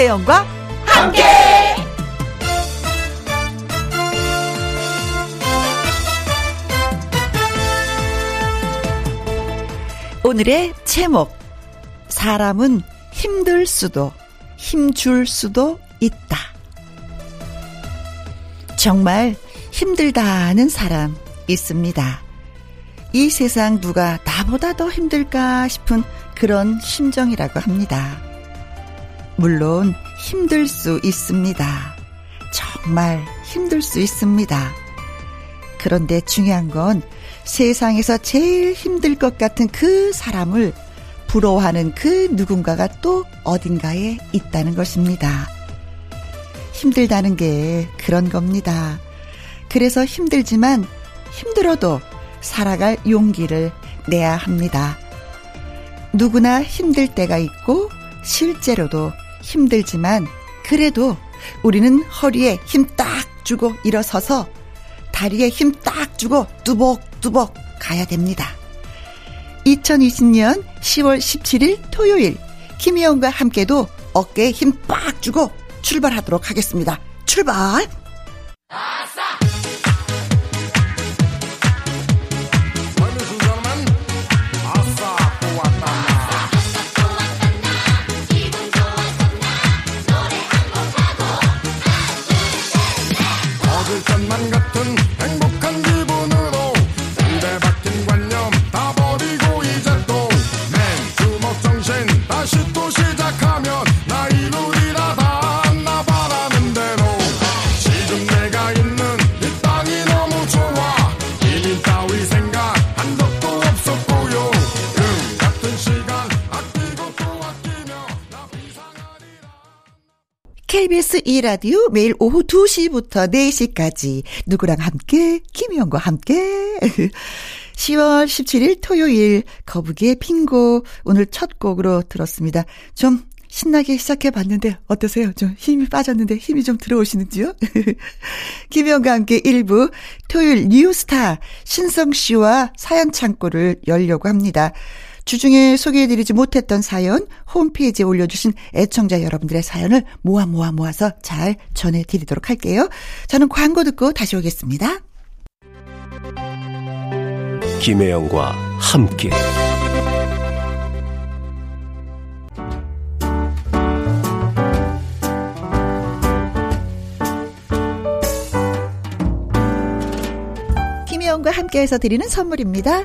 김혜영과 함께. 오늘의 제목 사람은 힘들 수도 힘줄 수도 있다. 정말 힘들다는 사람 있습니다. 이 세상 누가 나보다 더 힘들까 싶은 그런 심정이라고 합니다. 물론 힘들 수 있습니다. 정말 힘들 수 있습니다. 그런데 중요한 건 세상에서 제일 힘들 것 같은 그 사람을 부러워하는 그 누군가가 또 어딘가에 있다는 것입니다. 힘들다는 게 그런 겁니다. 그래서 힘들지만 힘들어도 살아갈 용기를 내야 합니다. 누구나 힘들 때가 있고 실제로도 힘들지만 그래도 우리는 허리에 힘 딱 주고 일어서서 다리에 힘 딱 주고 뚜벅뚜벅 가야 됩니다. 2020년 10월 17일 토요일 김희영과 함께도 어깨에 힘 빡 주고 출발하도록 하겠습니다. 출발! man KBS 2라디오 매일 오후 2시부터 4시까지 누구랑 함께 김희영과 함께 10월 17일 토요일 거북이의 핑고 오늘 첫 곡으로 들었습니다. 좀 신나게 시작해 봤는데 어떠세요? 좀 힘이 빠졌는데 힘이 좀 들어오시는지요? 김희영과 함께 1부 토요일 뉴스타 신성 씨와 사연 창고를 열려고 합니다. 주중에 소개해드리지 못했던 사연 홈페이지에 올려주신 애청자 여러분들의 사연을 모아 모아 모아서 잘 전해드리도록 할게요. 저는 광고 듣고 다시 오겠습니다. 김혜영과 함께 김혜영과 함께해서 드리는 선물입니다.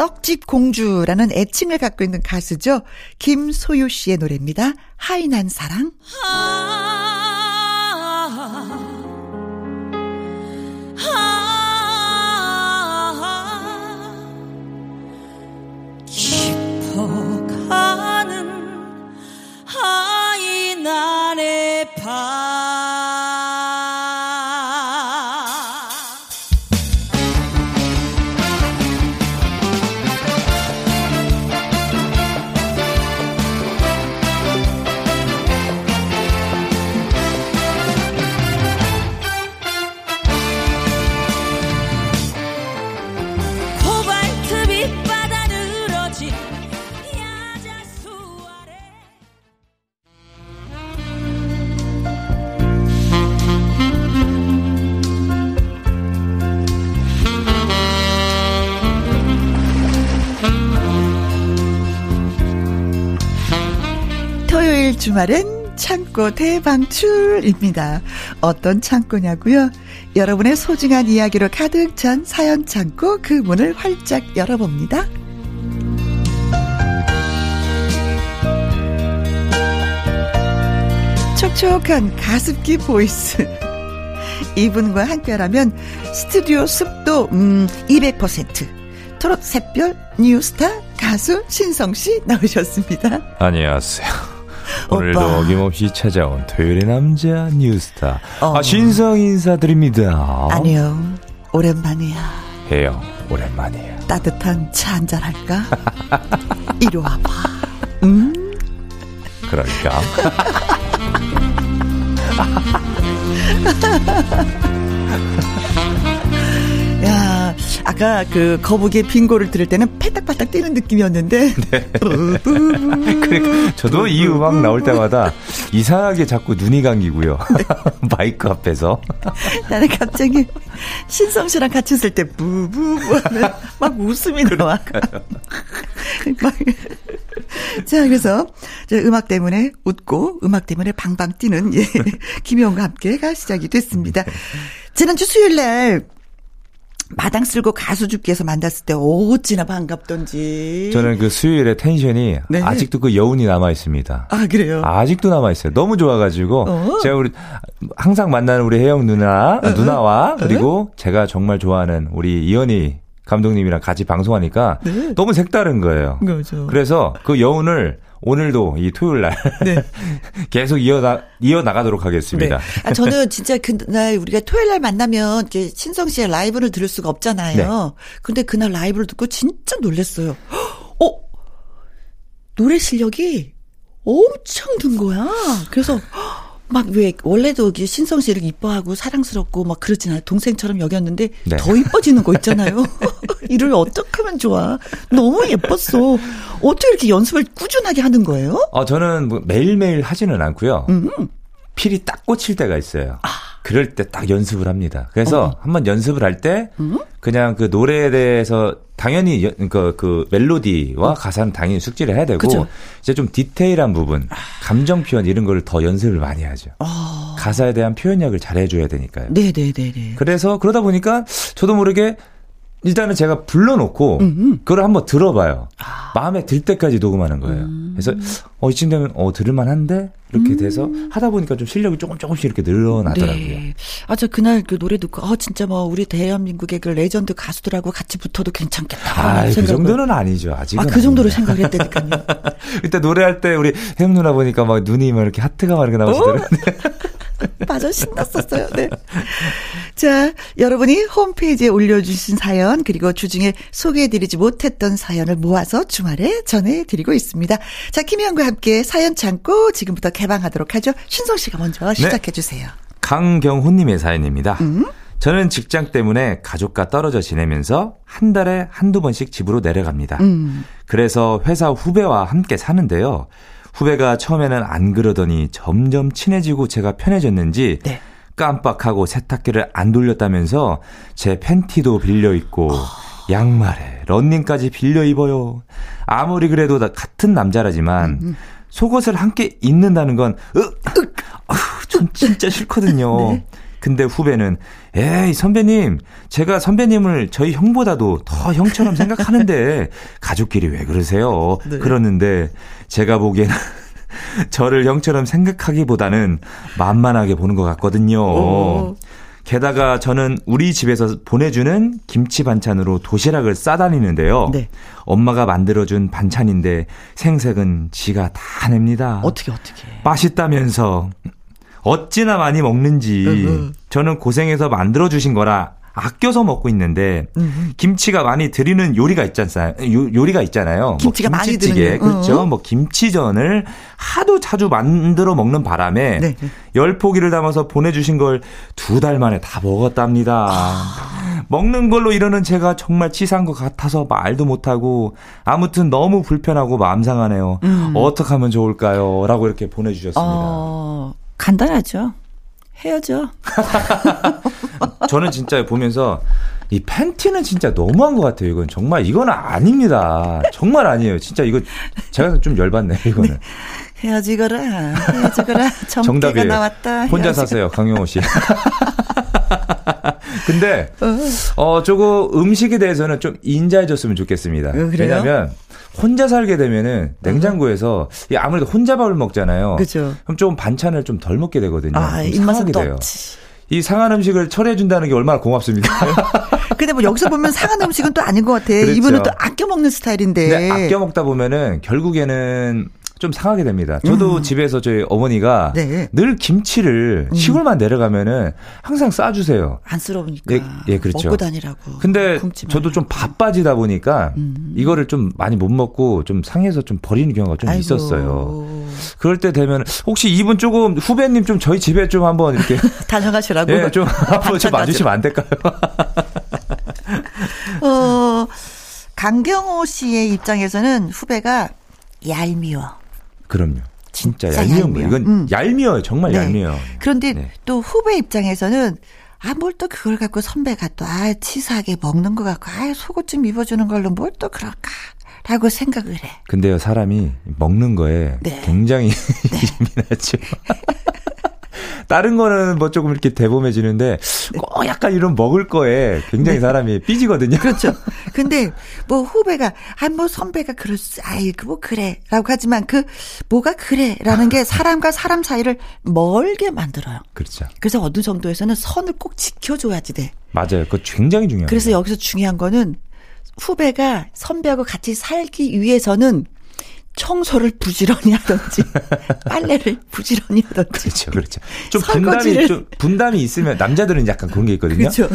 떡집 공주라는 애칭을 갖고 있는 가수죠. 김소유 씨의 노래입니다. 하이난 사랑. 깊 주말엔 창고 대방출입니다. 어떤 창고냐고요? 여러분의 소중한 이야기로 가득 찬 사연 창고 그 문을 활짝 열어봅니다. 촉촉한 가습기 voice. 이분과 함께라면 스튜디오 습도 음 200%. 트롯 샛별 뉴스타 가수 신성 씨 나오셨습니다. 안녕하세요. 오늘도 오빠. 어김없이 찾아온 토요일의 남자 뉴스타 어. 아, 신성 인사드립니다. 아니요. 오랜만이야. 해영 오랜만이에요. 따뜻한 차 한잔 할까? 이리 와봐. 음, 그러니까 야, 아까 그 거북이의 빙고를 들을 때는 팔딱팔딱 뛰는 느낌이었는데. 그러니까 저도 이 음악 나올 때마다 이상하게 자꾸 눈이 감기고요. 마이크 앞에서 나는 갑자기 신성 씨랑 같이 있을 때 부부부 하면 막 웃음이 나와. 막. 자, 그래서 저 음악 때문에 웃고 음악 때문에 방방 뛰는 예, 김희영과 함께가 시작이 됐습니다. 지난주 수요일 날 마당 쓸고 가수 죽기에서 만났을 때 어찌나 반갑던지. 저는 그 수요일에 텐션이 네. 아직도 그 여운이 남아 있습니다. 아, 그래요? 아직도 남아 있어요. 너무 좋아가지고 어. 제가 우리 항상 만나는 우리 혜영 누나 어, 누나와 그리고 제가 정말 좋아하는 우리 이현희 감독님이랑 같이 방송하니까 네. 너무 색다른 거예요. 그죠. 그래서 그 여운을 오늘도 이 토요일 날 네. 계속 이어나 이어 나가도록 하겠습니다. 네. 아, 저는 진짜 그날 우리가 토요일 날 만나면 이제 신성 씨의 라이브를 들을 수가 없잖아요. 네. 근데 그날 라이브를 듣고 진짜 놀랐어요. 어? 노래 실력이 엄청 든 거야. 그래서 막 왜 원래도 신성 씨를 이뻐하고 사랑스럽고 막 그러잖아요. 동생처럼 여겼는데 네. 더 이뻐지는 거 있잖아요. 이를 어떻게 하면 좋아? 너무 예뻤어. 어떻게 이렇게 연습을 꾸준하게 하는 거예요? 어, 저는 뭐 매일매일 하지는 않고요. 음. 필이 딱 꽂힐 때가 있어요. 그럴 때 딱 연습을 합니다. 어. 그래서 한번 연습을 할때 음? 그냥 그 노래에 대해서 당연히 여- 그, 그 멜로디와 가사는 당연히 숙지를 해야 되고 어. 그죠. 이제 좀 디테일한 부분, 감정 표현 이런 거를 더 연습을 많이 하죠. 아. 가사에 대한 표현력을 잘 해줘야 되니까요. 네네네네. 그래서 그러다 보니까 저도 모르게 일단은 제가 불러놓고 음, 그걸 한번 들어봐요. 아. 마음에 들 때까지 녹음하는 거예요. 음. 그래서 어 이쯤 되면 어 들을만한데 이렇게 돼서 하다 보니까 좀 실력이 조금 조금씩 이렇게 늘어나더라고요. 네. 아, 저 그날 그 노래 듣고, 아, 진짜 뭐, 우리 대한민국의 그 레전드 가수들하고 같이 붙어도 괜찮겠다. 아, 그 생각을- 정도는 아니죠. 아직은. 아, 그 정도로. 생각을 했다니까요. 그때 노래할 때 우리 혜영 누나 보니까 막 눈이 막 이렇게 하트가 막 이렇게 나오시더라고요. 맞아, 신났었어요. 네. 자, 여러분이 홈페이지에 올려주신 사연, 그리고 주중에 소개해드리지 못했던 사연을 모아서 주말에 전해드리고 있습니다. 자, 김희영과 함께 사연 창고 지금부터 개방하도록 하죠. 신성 씨가 먼저 시작해주세요. 강경호님의 사연입니다. 저는 직장 때문에 가족과 떨어져 지내면서 한 달에 한두 번씩 집으로 내려갑니다. 음. 그래서 회사 후배와 함께 사는데요. 후배가 처음에는 안 그러더니 점점 친해지고 제가 편해졌는지 네. 깜빡하고 세탁기를 안 돌렸다면서 제 팬티도 빌려 입고 양말에 런닝까지 빌려 입어요. 아무리 그래도 나- 같은 남자라지만 속옷을 함께 입는다는 건 으, 으, 아휴, 전 진짜 싫거든요. 네. 근데 후배는 에이 선배님 제가 선배님을 저희 형보다도 더 형처럼 생각하는데 가족끼리 왜 그러세요? 네. 그러는데 제가 보기에는 저를 형처럼 생각하기보다는 만만하게 보는 것 같거든요. 오. 게다가 저는 우리 집에서 보내주는 김치 반찬으로 도시락을 싸다니는데요. 네. 엄마가 만들어준 반찬인데 생색은 지가 다 냅니다. 어떻게, 어떻게. 맛있다면서 어찌나 많이 먹는지 으흐. 저는 고생해서 만들어 주신 거라 아껴서 먹고 있는데 음. 김치가 많이 들이는 요리가 있잖아요. 요, 요리가 있잖아요. 김치가 많이 김치찌개, 드는 요. 그렇죠. 어. 뭐 김치전을 하도 자주 만들어 먹는 바람에 네. 열 포기를 담아서 보내주신 걸 두 달 만에 다 먹었답니다. 아. 먹는 걸로 이러는 제가 정말 치사한 것 같아서 말도 못하고 아무튼 너무 불편하고 마음 상하네요. 음. 어떻게 하면 좋을까요? 라고 이렇게 보내주셨습니다. 어, 간단하죠. 헤어져. 저는 진짜 보면서 이 팬티는 진짜 너무한 것 같아요. 이건 정말 이건 아닙니다. 정말 아니에요. 진짜 이거 제가 좀 열받네. 이거는. 헤어지거라, 헤어지거라. 정답이에요. 나왔다. 혼자 헤어지거라. 사세요, 강용호 씨. 근데 어 조금 음식에 대해서는 좀 인자해줬으면 좋겠습니다. 어? 왜냐하면 혼자 살게 되면은 냉장고에서 이 아무래도 혼자 밥을 먹잖아요. 그죠. 그럼 좀 반찬을 좀 덜 먹게 되거든요. 아, 좀 입맛은 돼요. 없지. 이 상한 음식을 처리해 준다는 게 얼마나 고맙습니다. 근데 뭐 여기서 보면 상한 음식은 또 아닌 것 같아. 그렇죠. 이분은 또 아껴 먹는 스타일인데. 근데 아껴 먹다 보면은 결국에는 좀 상하게 됩니다. 저도 집에서 저희 어머니가 음. 네. 음. 늘 김치를 시골만 내려가면은 항상 싸주세요. 안쓰러우니까. 예, 예, 그렇죠. 먹고 다니라고. 근데 저도. 좀 바빠지다 보니까 음. 이거를 좀 많이 못 먹고 좀 상해서 좀 버리는 경우가 좀 아이고. 있었어요. 그럴 때 되면 혹시 이분 조금 후배님 좀 저희 집에 좀 한번 이렇게 다녀가시라고. 예, 좀 한번 좀 와주시면 안 될까요? 어, 강경호 씨의 입장에서는 후배가 얄미워. 그럼요. 진짜, 진짜 얄미운 거예요. 이건 음. 얄미워요. 정말 네. 얄미워요. 그런데 네. 또 후배 입장에서는 아, 뭘 또 그걸 갖고 선배가 또, 아, 치사하게 먹는 거 갖고, 아, 속옷 좀 입어주는 걸로 뭘 또 그럴까? 라고 생각을 해. 근데요, 사람이 먹는 거에 네. 굉장히 예민하죠. 다른 거는 뭐 조금 이렇게 대범해지는데 꼭 약간 이런 먹을 거에 굉장히 사람이 삐지거든요. 네. 그렇죠. 근데 뭐 후배가 아뭐 선배가 그럴 수 아이 그 뭐 그래라고 하지만 그 뭐가 그래라는 게 사람과 사람 사이를 멀게 만들어요. 그렇죠. 그래서 어느 정도에서는 선을 꼭 지켜줘야지 돼. 맞아요. 그거 굉장히 중요해요. 그래서 여기서 중요한 거는 후배가 선배하고 같이 살기 위해서는 청소를 부지런히 하든지 빨래를 부지런히 하든지 그렇죠, 그렇죠. 좀 설거지를- 분담이 좀 분담이 있으면 남자들은 약간 그런 게 있거든요. 그렇죠.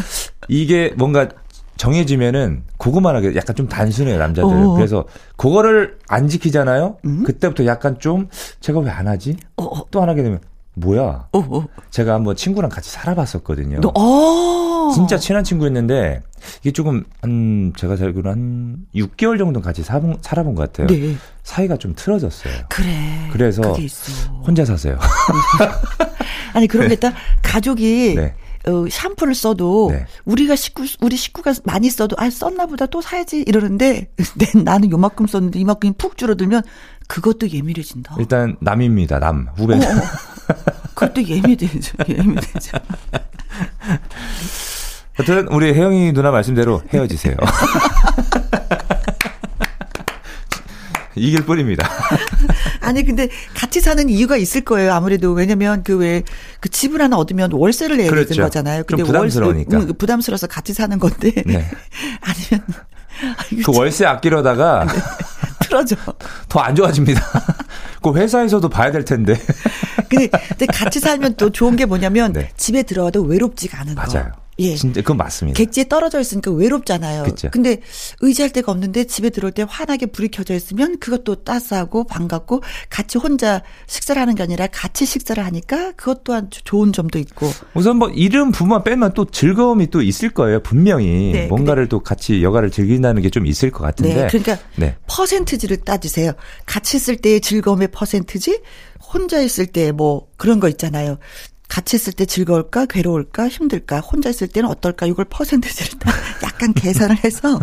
이게 뭔가 정해지면은 그거만하게 약간 좀 단순해요 남자들은. 어. 음? 그래서 그거를 안 지키잖아요. 그때부터 약간 좀 제가 왜 안 하지? 어, 어, 또안 하게 되면 뭐야? 어, 어. 제가 한번 친구랑 같이 살아봤었거든요. 너, 어. 진짜 친한 친구였는데 이게 조금 한 제가 살기로 한 6개월 정도 같이 살아본, 살아본 것 같아요. 네. 사이가 좀 틀어졌어요. 그래. 그래서. 혼자 사세요. 아니 게 있다. 가족이 네. 어, 샴푸를 써도 네. 우리가 식구 우리 식구가 많이 써도 아 썼나 보다 또 사야지 이러는데 내 나는 요만큼 썼는데 이만큼이 푹 줄어들면 그것도 예민해진다. 일단 남입니다. 남 후배. 어, 어. 그것도 예민해져. 예민해져. 하여튼 우리 혜영이 누나 말씀대로 헤어지세요. 이길 뿐입니다. 아니 근데 같이 사는 이유가 있을 거예요. 아무래도 왜냐면 그 왜그 집을 하나 얻으면 월세를 내야 되는 그렇죠. 거잖아요. 좀 근데 부담스러우니까. 월세, 음, 부담스러워서 같이 사는 건데 네. 아니면 그 월세 아끼려다가 틀어져. 더 안 좋아집니다. 그 회사에서도 봐야 될 텐데. 근데, 근데 같이 살면 또 좋은 게 뭐냐면 네. 집에 들어와도 외롭지가 않은 거. 맞아요. 예. 진짜 그건 맞습니다. 객지에 떨어져 있으니까 외롭잖아요. 그쵸. 근데 의지할 데가 없는데 집에 들어올 때 환하게 불이 켜져 있으면 그것도 따스하고 반갑고 같이 혼자 식사를 하는 게 아니라 같이 식사를 하니까 그것 또한 조- 좋은 점도 있고. 우선 뭐 이름 부만 빼면 또 즐거움이 또 있을 거예요. 분명히 네, 뭔가를 또 같이 여가를 즐긴다는 게 좀 있을 것 같은데. 네. 그러니까 네. 퍼센트지를 따지세요. 같이 있을 때의 즐거움의 퍼센트지, 혼자 있을 때 뭐 그런 거 있잖아요. 같이 있을 때 즐거울까, 괴로울까, 힘들까, 혼자 있을 때는 어떨까, 이걸 퍼센트지를 딱 약간 계산을 해서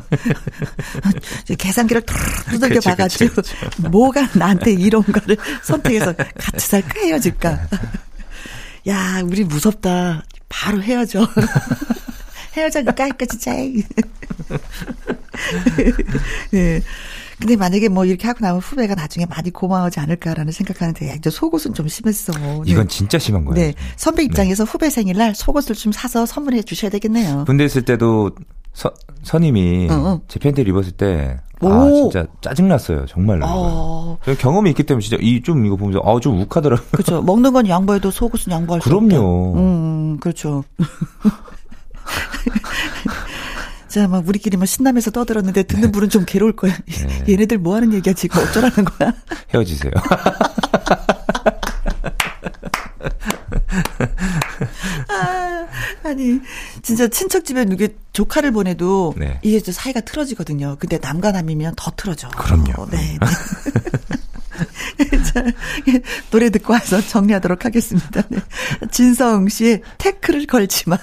계산기를 툭 두들겨 봐가지고 그렇죠, 뭐가 나한테 이런가를 선택해서 같이 살까 헤어질까. 야, 우리 무섭다. 바로 헤어져. 헤어져 그까이까 진짜. 네. 근데 만약에 뭐 이렇게 하고 나면 후배가 나중에 많이 고마워하지 않을까라는 생각하는데 야, 이제 속옷은 좀 심했어. 네. 이건 진짜 심한 거예요. 네. 선배 입장에서 후배 생일날 속옷을 좀 사서 선물해 주셔야 되겠네요. 군대 있을 때도 서, 선임이 어, 어. 제 팬티를 입었을 때, 아, 오. 진짜 짜증났어요. 정말로. 어. 저는 경험이 있기 때문에 진짜 이 좀 이거 보면서, 아, 좀 욱하더라고요. 그렇죠. 먹는 건 양보해도 속옷은 양보할 수 없다. 그럼요. 음, 그렇죠. 자, 막 우리끼리 뭐 신나면서 떠들었는데 듣는 분은 좀 괴로울 거야. 네. 얘네들 뭐 하는 얘기야 지금 어쩌라는 거야? 헤어지세요. 아, 아니 진짜 친척 집에 누구 조카를 보내도 네. 이게 또 사이가 틀어지거든요. 근데 남과 남이면 더 틀어져. 그럼요. 네. 네. 자, 노래 듣고 와서 정리하도록 하겠습니다. 네. 진성 씨의 태클을 걸지 마.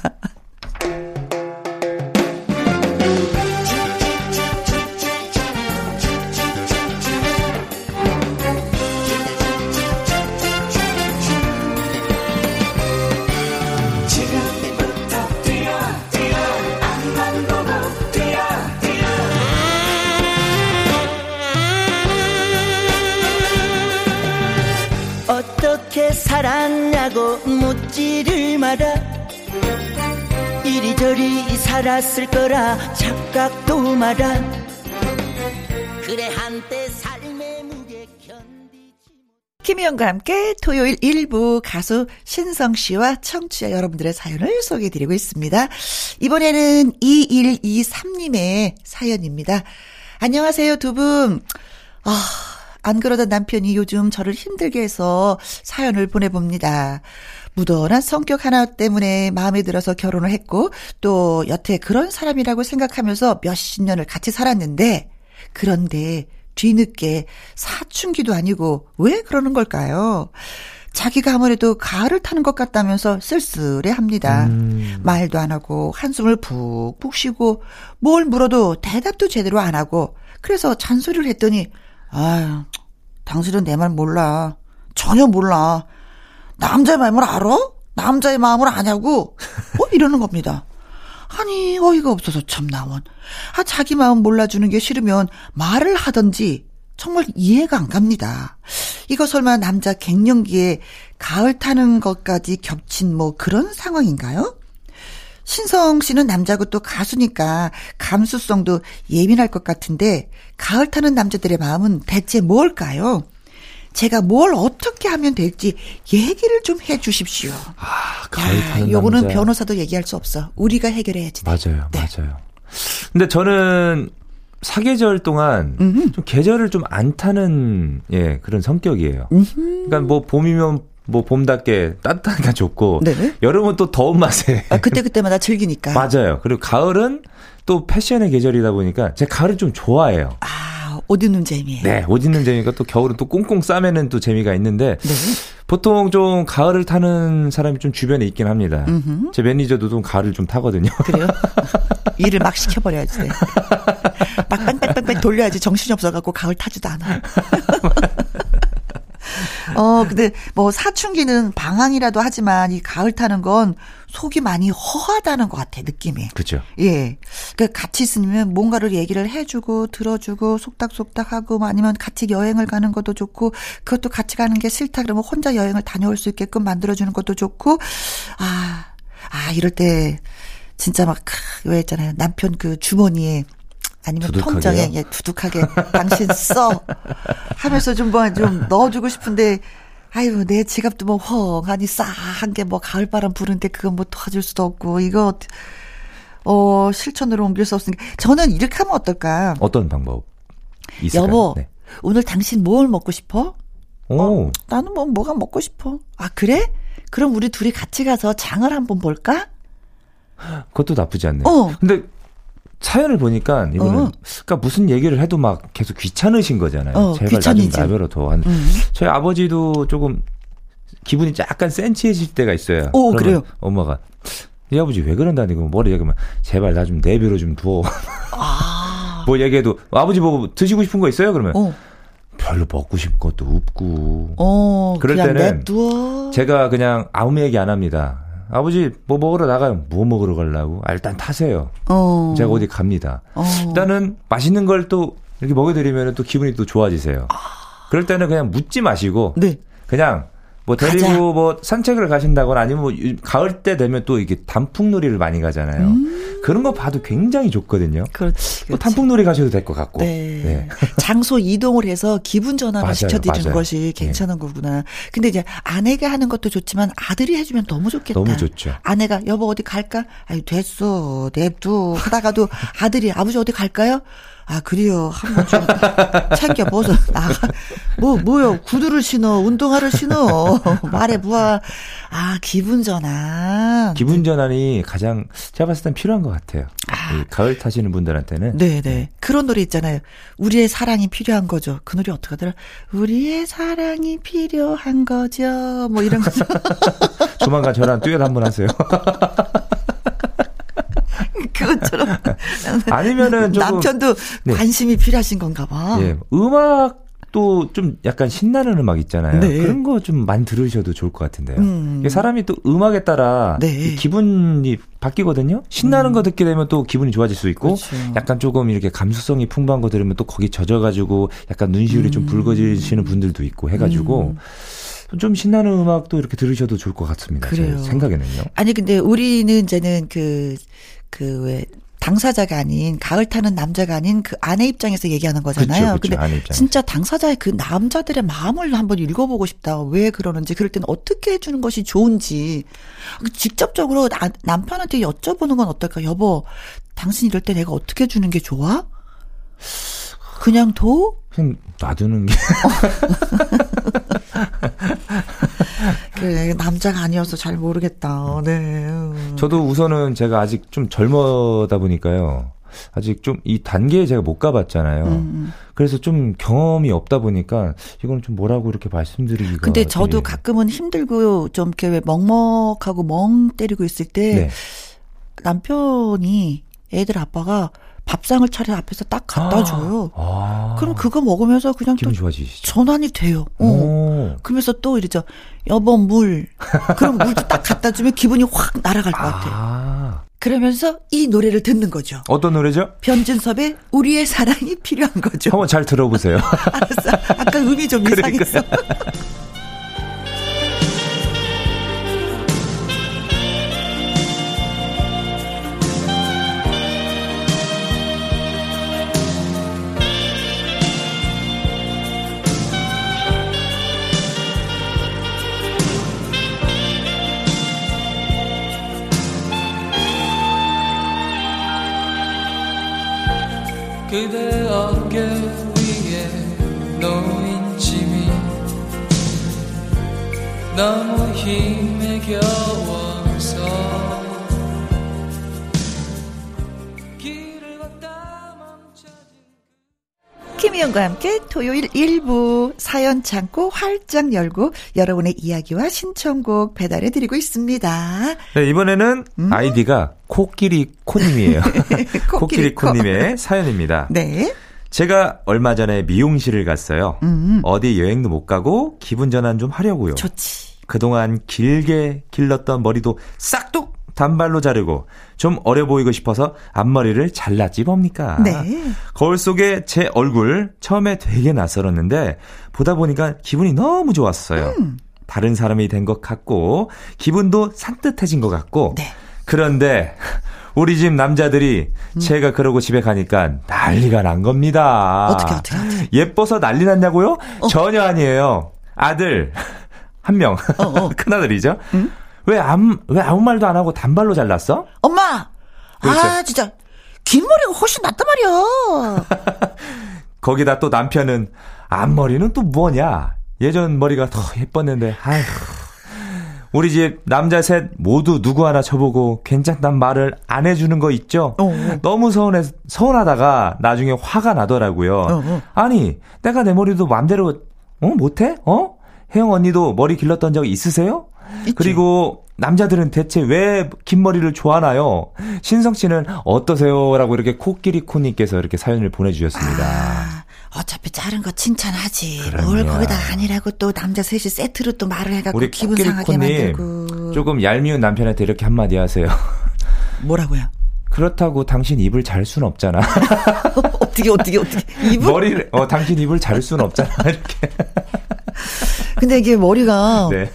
묻지를 마라 이리저리 살았을 거라 착각도 마라 그래 한때 삶의 무게 견디지 김희영과 함께 토요일 1부 가수 신성 씨와 청취자 여러분들의 사연을 소개해드리고 있습니다. 이번에는 2123님의 사연입니다. 안녕하세요, 두 분. 아, 안 그러다 남편이 요즘 저를 힘들게 해서 사연을 보내봅니다. 무던한 성격 하나 때문에 마음에 들어서 결혼을 했고 또 여태 그런 사람이라고 생각하면서 몇십 년을 같이 살았는데 그런데 뒤늦게 사춘기도 아니고 왜 그러는 걸까요? 자기가 아무래도 가을을 타는 것 같다면서 쓸쓸해 합니다. 음. 말도 안 하고 한숨을 푹푹 쉬고 뭘 물어도 대답도 제대로 안 하고 그래서 잔소리를 했더니 아유 당신은 내 말 몰라 전혀 몰라 남자의 마음을 알아? 남자의 마음을 아냐고 뭐 이러는 겁니다. 아니 어이가 없어서 참 나원. 아 자기 마음 몰라주는 게 싫으면 말을 하던지 정말 이해가 안 갑니다. 이거 설마 남자 갱년기에 가을 타는 것까지 겹친 뭐 그런 상황인가요? 신성 씨는 남자고 또 가수니까 감수성도 예민할 것 같은데 가을 타는 남자들의 마음은 대체 뭘까요? 제가 뭘 어떻게 하면 될지 얘기를 좀 해 주십시오. 아, 가을 타는 요거는 남자. 변호사도 얘기할 수 없어. 우리가 해결해야지. 돼. 맞아요, 네. 맞아요. 근데 저는 사계절 동안 음흠. 좀 계절을 좀 안 타는 예 그런 성격이에요. 그러니까 뭐 봄이면 뭐 봄답게 따뜻하니까 좋고 네. 여름은 또 더운 맛에 아, 그때 그때마다 즐기니까. 맞아요. 그리고 가을은 또 패션의 계절이다 보니까 제가 가을을 좀 좋아해요. 아, 옷 입는 재미. 네, 옷 입는 재미가 또 겨울은 또 꽁꽁 싸매는 또 재미가 있는데 네. 보통 좀 가을을 타는 사람이 좀 주변에 있긴 합니다. 음흠. 제 매니저도 좀 가을을 좀 타거든요. 그래요? 일을 막 시켜버려야지. 돼. 막 뺑뺑뺑뺑 돌려야지 정신이 없어갖고 가을 타지도 않아. 어, 근데 뭐 사춘기는 방황이라도 하지만 이 가을 타는 건 속이 많이 허하다는 것 같아, 느낌이. 그죠? 예. 그 같이 있으면 뭔가를 얘기를 해주고 들어주고 속닥속닥하고 뭐 아니면 같이 여행을 가는 것도 좋고 그것도 같이 가는 게 싫다 그러면 혼자 여행을 다녀올 수 있게끔 만들어주는 것도 좋고 아, 아, 이럴 때 진짜 막, 왜 있잖아요. 남편 그 주머니에 아니면 두둑하게요? 통장에 예, 두둑하게 당신 써 하면서 좀 뭐 좀 넣어주고 싶은데 아이고 내 지갑도 뭐 헝하니 싸한 게 뭐 가을바람 부는데 그건 뭐 도와줄 수도 없고 이거 어 실천으로 옮길 수 없으니까 저는 이렇게 하면 어떨까 어떤 방법 있을까요? 여보 네. 오늘 당신 뭘 먹고 싶어? 오, 나는 뭐 뭐가 먹고 싶어 아 그래? 그럼 우리 둘이 같이 가서 장을 한번 볼까? 그것도 나쁘지 않네요. 어. 근데 사연을 보니까 이거는 어. 그러니까 무슨 얘기를 해도 막 계속 귀찮으신 거잖아요. 어, 제발 나 귀찮이지. 좀 나별어 둬. 한 음. 저희 아버지도 조금 기분이 약간 센치해질 때가 있어요. 오, 그러면 그래요? 엄마가 이 아버지 왜 그런다니 그 머리 얘기하면 제발 나 좀 내비로 좀 두어. 아. 뭐 얘기해도 아버지 뭐 드시고 싶은 거 있어요? 그러면 어. 별로 먹고 싶은 것도 없고. 어. 그럴 때는 냅두어. 제가 그냥 아무 얘기 안 합니다. 아버지 뭐 먹으러 나가요? 뭐 먹으러 가려고? 아, 일단 타세요. 어. 제가 어디 갑니다. 어. 일단은 맛있는 걸 또 이렇게 먹여드리면 또 기분이 또 좋아지세요. 그럴 때는 그냥 묻지 마시고 네. 그냥 뭐 데리고 가자. 뭐 산책을 가신다거나 아니면 뭐 유- 가을 때 되면 또 이게 단풍놀이를 많이 가잖아요. 음. 그런 거 봐도 굉장히 좋거든요. 그렇지. 또 그렇지. 단풍놀이 가셔도 될 것 같고. 네. 네. 장소 이동을 해서 기분 전환을 맞아요, 시켜드리는 맞아요. 것이 괜찮은 거구나. 근데 이제 아내가 하는 것도 좋지만 아들이 해주면 너무 좋겠다. 너무 좋죠. 아내가 여보 어디 갈까? 아유 됐어 냅둬 하다가도 아들이 아버지 어디 갈까요? 아 그래요 한번 좀 챙겨 벗어 나가 뭐 뭐요 구두를 신어 운동화를 신어 말해 보아 아 기분 전환 기분 전환이 가장 제가 봤을 땐 필요한 것 같아요. 이 가을 타시는 분들한테는 네네. 그런 노래 있잖아요. 우리의 사랑이 필요한 거죠. 그 노래 어떻게 하더라? 우리의 사랑이 필요한 거죠. 뭐 이런 거죠. 조만간 저랑 듀엣 한번 하세요. 그것처럼. 아니면은 조금 남편도 네. 관심이 필요하신 건가 봐. 예, 음악도 좀 약간 신나는 음악 있잖아요. 네. 그런 거 좀 많이 들으셔도 좋을 것 같은데요. 음. 사람이 또 음악에 따라 네. 이 기분이 바뀌거든요. 신나는 거 듣게 되면 또 기분이 좋아질 수 있고, 그렇죠. 약간 조금 이렇게 감수성이 풍부한 거 들으면 또 거기 젖어가지고 약간 눈시울이 음. 좀 붉어지시는 분들도 있고 해가지고 좀 신나는 음악도 이렇게 들으셔도 좋을 것 같습니다. 그래요. 제 생각에는요. 아니 근데 우리는 이제는 그 그왜 당사자가 아닌 가을 타는 남자가 아닌 그 아내 입장에서 얘기하는 거잖아요. 그쵸, 그쵸, 근데. 진짜 당사자의 그 남자들의 마음을 한번 읽어보고 싶다. 왜 그러는지 그럴 때는 어떻게 해주는 것이 좋은지 그 직접적으로 나- 남편한테 여쭤보는 건 어떨까? 여보, 당신 이럴 때 내가 어떻게 해주는 게 좋아? 그냥 둬? 그냥 놔두는 게 그래 남자가 아니어서 잘 모르겠다. 네. 음. 저도 우선은 제가 아직 좀 젊어다 보니까요. 아직 좀 이 단계에 제가 못 가봤잖아요. 음. 그래서 좀 경험이 없다 보니까 이건 좀 뭐라고 이렇게 말씀드리기가. 근데 저도 되게- 가끔은 힘들고 좀 이렇게 왜 먹먹하고 멍 때리고 있을 때 네. 남편이 애들 아빠가 밥상을 차려 앞에서 딱 갖다 줘요. 아. 그럼 그거 먹으면서 그냥 또 기분 좋아지시죠. 전환이 돼요. 어. 오. 그러면서 또 이러죠. 여보 물. 그럼 물도 딱 갖다 주면 기분이 확 날아갈 것 같아요. 아. 그러면서 이 노래를 듣는 거죠. 어떤 노래죠? 변진섭의 우리의 사랑이 필요한 거죠. 한번 잘 들어보세요. 알았어. 아까 음이 좀. 이상했어. 어깨 위에 놓인 짐이 너무 힘에 겨워서 길을 걷다 멈춰진 김희영과 함께 토요일 1부 사연 창고 활짝 열고 여러분의 이야기와 신청곡 배달해 드리고 있습니다. 네, 이번에는 아이디가 코끼리 코님이에요. 코끼리 코. 코님의 사연입니다. 네. 제가 얼마 전에 미용실을 갔어요. 음, 어디 여행도 못 가고 기분 전환 좀 하려고요. 좋지. 그동안 길게 길렀던 머리도 싹둑 단발로 자르고 좀 어려 보이고 싶어서 앞머리를 잘랐지 뭡니까? 네. 거울 속에 제 얼굴 처음에 되게 낯설었는데 보다 보니까 기분이 너무 좋았어요. 음. 다른 사람이 된 것 같고 기분도 산뜻해진 것 같고 네. 그런데 우리 집 남자들이 음. 제가 그러고 집에 가니까 난리가 난 겁니다. 어떻게, 어떻게, 어떻게? 예뻐서 난리 났냐고요? 전혀 아니에요. 아들 한 명, 어. 큰 아들이죠. 왜 아무 왜 아무 말도 안 하고 단발로 잘랐어? 엄마! 그렇죠. 아, 진짜. 긴 머리가 훨씬 낫단 말이야. 거기다 또 남편은 앞머리는 또 뭐냐? 예전 머리가 더 예뻤는데, 아휴. 우리 집 남자 셋 모두 누구 하나 저보고 괜찮단 말을 안 해주는 거 있죠? 어. 너무 서운해, 서운하다가 나중에 화가 나더라고요. 어. 아니, 내가 내 머리도 맘대로, 어, 못해? 어? 혜영 언니도 머리 길렀던 적 있으세요? 있죠. 그리고 남자들은 대체 왜 긴 머리를 좋아하나요? 신성 씨는 어떠세요? 라고 이렇게 코끼리 코님께서 이렇게 사연을 보내주셨습니다. 아, 어차피 자른 거 칭찬하지. 그럼요. 뭘 거기다 아니라고 또 남자 셋이 세트로 또 말을 해갖고 우리 기분 상하게 만들고. 조금 얄미운 남편한테 이렇게 한마디 하세요. 뭐라고요? 그렇다고 당신 입을 잘순 없잖아. 어떻게, 어떻게, 어떻게. 이분? 머리를, 어, 당신 입을 잘순 없잖아. 이렇게. 근데 이게 머리가 네.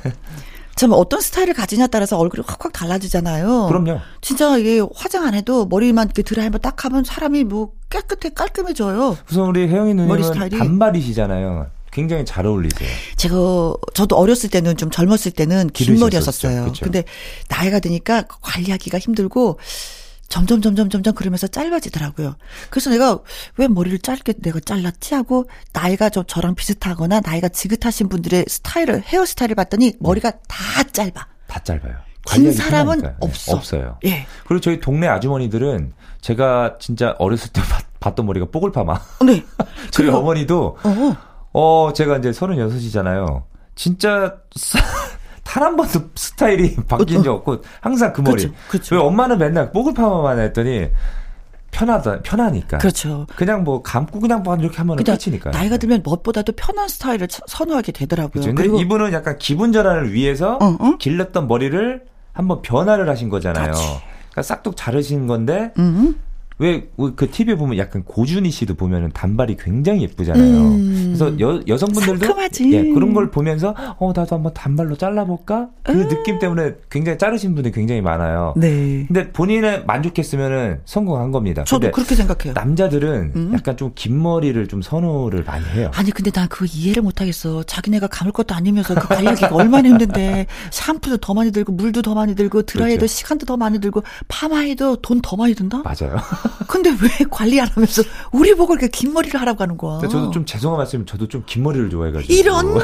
참 어떤 스타일을 가지냐에 따라서 얼굴이 확확 달라지잖아요. 그럼요. 진짜 이게 화장 안 해도 머리만 이렇게 드라이 한번 딱 하면 사람이 뭐 깨끗해 깔끔해져요. 우선 우리 혜영이 머리 누님은 스타일이. 단발이시잖아요. 굉장히 잘 어울리세요. 제가 저도 어렸을 때는 좀 젊었을 때는 긴. 머리였었어요. 그쵸. 근데 나이가 드니까 관리하기가 힘들고 점점 점점 점점 그러면서 짧아지더라고요. 그래서 내가 왜 머리를 짧게 내가 잘랐지 하고 나이가 좀 저랑 비슷하거나 나이가 지긋하신 분들의 스타일을 헤어 스타일을 봤더니 머리가 다 짧아. 다 짧아요. 긴 사람은 편하니까요. 네, 없어. 없어요. 예. 그리고 저희 동네 아주머니들은 제가 진짜 어렸을 때 봤- 봤던 머리가 뽀글파마. 네. 저희 그리고- 어머니도 어. 어, 제가 이제 36이잖아요. 진짜 단 한 번도 스타일이 바뀐 적 없고 항상 그 머리. 어, 그쵸, 그쵸. 왜 엄마는 맨날 뽀글파마만 했더니 편하다 편하니까. 그렇죠. 그냥 뭐 감고 그냥 뭐 이렇게 하면 그냥 끝이니까. 나이가 들면 무엇보다도 편한 스타일을 차- 선호하게 되더라고요. 그렇죠. 근데 이분은 약간 기분 전환을 위해서 어, 어? 길렀던 머리를 한번 변화를 하신 거잖아요. 그렇지. 그러니까 싹둑 자르신 건데 음. 왜 그 TV에 보면 약간 고준희 씨도 보면은 단발이 굉장히 예쁘잖아요. 음. 그래서 여, 여성분들도 상큼하지. 예, 그런 걸 보면서 어 나도 한번 단발로 잘라볼까 그 음. 느낌 때문에 굉장히 자르신 분들이 굉장히 많아요. 네. 근데 본인은 만족했으면은 성공한 겁니다. 저도 그렇게 생각해요. 남자들은 음. 약간 좀 긴 머리를 좀 선호를 많이 해요. 아니 근데 난 그거 이해를 못하겠어. 자기네가 감을 것도 아니면서 그 관리하기가 얼마나 힘든데 샴푸도 더 많이 들고 물도 더 많이 들고 드라이도 그렇죠. 시간도 더 많이 들고 파마해도 돈 더 많이 든다. 맞아요. 근데 왜 관리 안 하면서 우리 보고 이렇게 긴 머리를 하라고 하는 거야? 근데 저도 좀 죄송한 말씀, 저도 좀 긴 머리를 좋아해가지고. 이런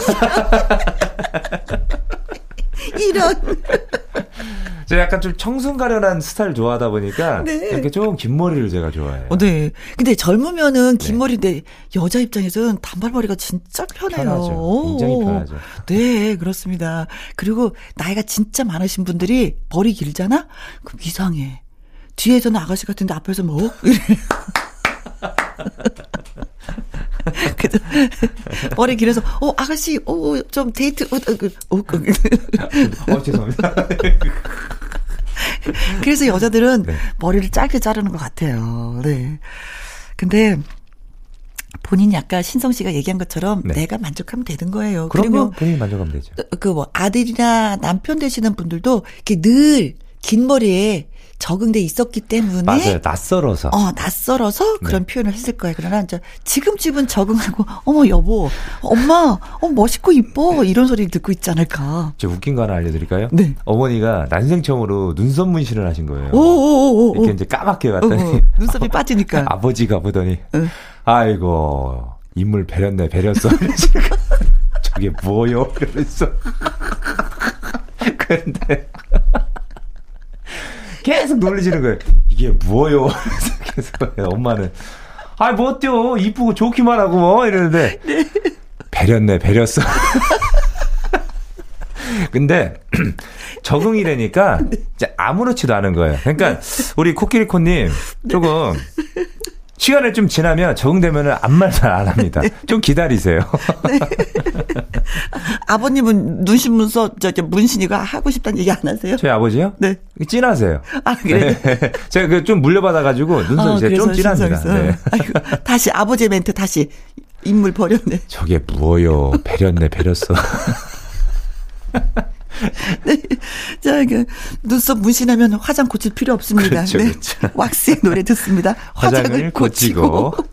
이런 제가 약간 좀 청순가련한 스타일 좋아하다 보니까 네. 이렇게 좀 긴 머리를 제가 좋아해요. 어, 네. 근데 젊으면은 긴 네. 머리인데 여자 입장에서는 단발머리가 진짜 편해요. 편하죠. 굉장히 오. 편하죠. 네, 그렇습니다. 그리고 나이가 진짜 많으신 분들이 머리 길잖아? 그럼 이상해. 뒤에서는 아가씨 같은데 앞에서 뭐? 이래. 그래서 머리 길어서 어 아가씨 어좀 데이트 어, 어, 그, 어, 그. 어, 죄송합니다. 그래서 여자들은 네. 머리를 짧게 자르는 것 같아요. 네. 근데 본인이 아까 신성 씨가 얘기한 것처럼 네. 내가 만족하면 되는 거예요. 그럼요. 본인이 만족하면 되죠. 그 뭐 아들이나 남편 되시는 분들도 이렇게 늘 긴 머리에 적응돼 있었기 때문에 맞아요. 낯설어서. 어, 낯설어서 그런 네. 표현을 했을 거예요. 그러나 이제 지금쯤은 적응하고 어머 여보, 엄마, 어 멋있고 이뻐 이런 소리를 듣고 있지 않을까. 저 웃긴 거 하나 알려드릴까요? 네. 어머니가 난생 처음으로 눈썹 문신을 하신 거예요. 오오오오. 이렇게 이제 까맣게 어, 왔더니 어, 눈썹이 빠지니까. 아버지가 보더니 응. 아이고 인물 배렸네 배렸어. 저게 뭐요? 그러면서 근데 계속 놀리시는 거예요. 이게 뭐요? 계속 엄마는 아이 뭐 어때요? 이쁘고 좋기만 하고 뭐 이러는데 배렸네 배렸어. 근데 적응이 되니까 이제 아무렇지도 않은 거예요. 그러니까 우리 코끼리코님 조금 시간을 좀 지나면 적응되면은 아무 말잘안 합니다. 좀 기다리세요. 아버님은 눈신 문서 저, 저 문신이가 하고 싶다는 얘기 안 하세요? 저희 아버지요? 네. 찐하세요. 아 그래. 네. 제가 그 좀 물려받아가지고 눈썹이 이제 좀 찐합니다. 네. 아이고, 다시 아버지의 멘트 다시 인물 버렸네. 저게 뭐요? 배렸네, 배렸어. 자, 그 눈썹 문신하면 화장 고칠 필요 없습니다. 그렇죠, 네. 그렇죠. 왁스의 노래 듣습니다. 화장을, 화장을 고치고. 고치고.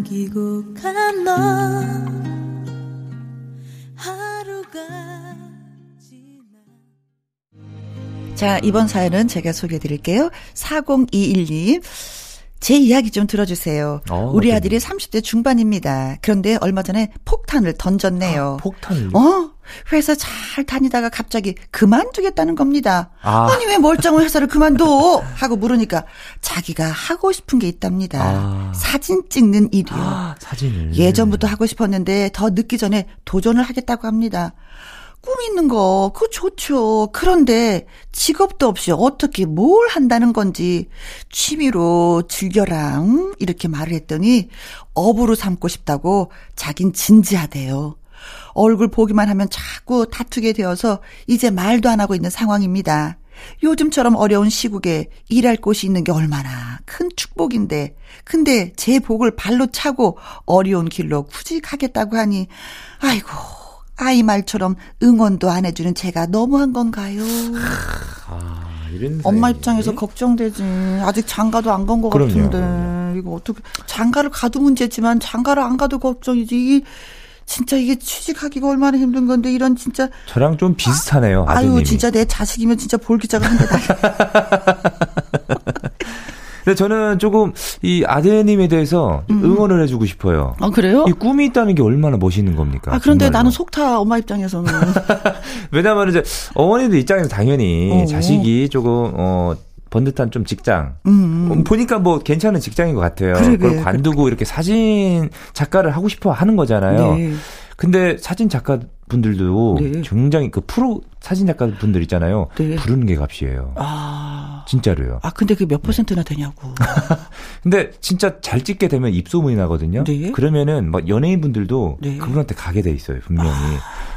남기고 간너 하루가 지나 자, 이번 사연은 제가 소개해 드릴게요. 4021님. 제 이야기 좀 들어주세요. 어, 우리 어떤 아들이 30대 중반입니다. 그런데 얼마 전에 폭탄을 던졌네요. 폭탄을. 어? 회사 잘 다니다가 갑자기 그만두겠다는 겁니다. 아. 아. 니왜 멀쩡한 회사를 그만둬? 하고 물으니까 자기가 하고 싶은 게 있답니다. 아. 사진 찍는 일이요. 아, 사진을. 예전부터 하고 싶었는데 더 늦기 전에 도전을 하겠다고 합니다. 꿈 있는 거, 그거 좋죠. 그런데 직업도 없이 어떻게 뭘 한다는 건지 취미로 즐겨라, 응? 이렇게 말을 했더니 업으로 삼고 싶다고 자긴 진지하대요. 얼굴 보기만 하면 자꾸 다투게 되어서 이제 말도 안 하고 있는 상황입니다. 요즘처럼 어려운 시국에 일할 곳이 있는 게 얼마나 큰 축복인데. 근데 제 복을 발로 차고 어려운 길로 굳이 가겠다고 하니, 아이고, 아이 말처럼 응원도 안 해주는 제가 너무한 건가요? 아, 엄마. 입장에서 걱정되지. 아직 장가도 안 간 것 같은데. 그럼요. 이거 어떻게, 장가를 가도 문제지만 장가를 안 가도 걱정이지. 이게 진짜 이게 취직하기가 얼마나 힘든 건데 이런 진짜 저랑 좀 비슷하네요, 아유 아드님이. 진짜 내 자식이면 진짜 볼기자가 한데 근데 저는 조금 이 아드님에 대해서 좀 응원을 해주고 싶어요. 아 그래요? 이 꿈이 있다는 게 얼마나 멋있는 겁니까? 아 그런데 정말로. 나는 속타 엄마 입장에서는 왜냐면 이제 어머니들 입장에서 당연히 어. 자식이 조금 어 번듯한 좀 직장. 음, 음, 보니까 뭐 괜찮은 직장인 것 같아요. 그러게, 그걸 관두고 이렇게 사진 작가를 하고 싶어 하는 거잖아요. 네. 근데 사진 작가 분들도 네. 굉장히 그 프로 사진 작가 분들 있잖아요. 네. 부르는 게 값이에요. 아. 진짜로요. 아, 근데 그게 몇 퍼센트나 되냐고. 근데 진짜 잘 찍게 되면 입소문이 나거든요. 네. 그러면은 막 연예인 분들도 네. 그분한테 가게 돼 있어요, 분명히.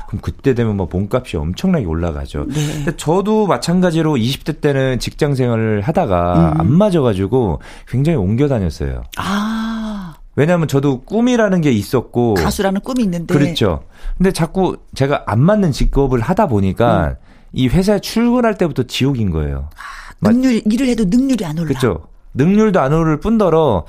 그럼 그때 되면 뭐 몸값이 엄청나게 올라가죠. 네. 근데 저도 마찬가지로 20대 때는 직장 생활을 하다가 음. 안 맞아가지고 굉장히 옮겨 다녔어요. 아, 왜냐하면 저도 꿈이라는 게 있었고 가수라는 꿈이 있는데. 그렇죠. 근데 자꾸 제가 안 맞는 직업을 하다 보니까 음. 이 회사에 출근할 때부터 지옥인 거예요. 맞- 능률, 일을 해도 능률이 안 올라. 그렇죠. 능률도 안 오를 뿐더러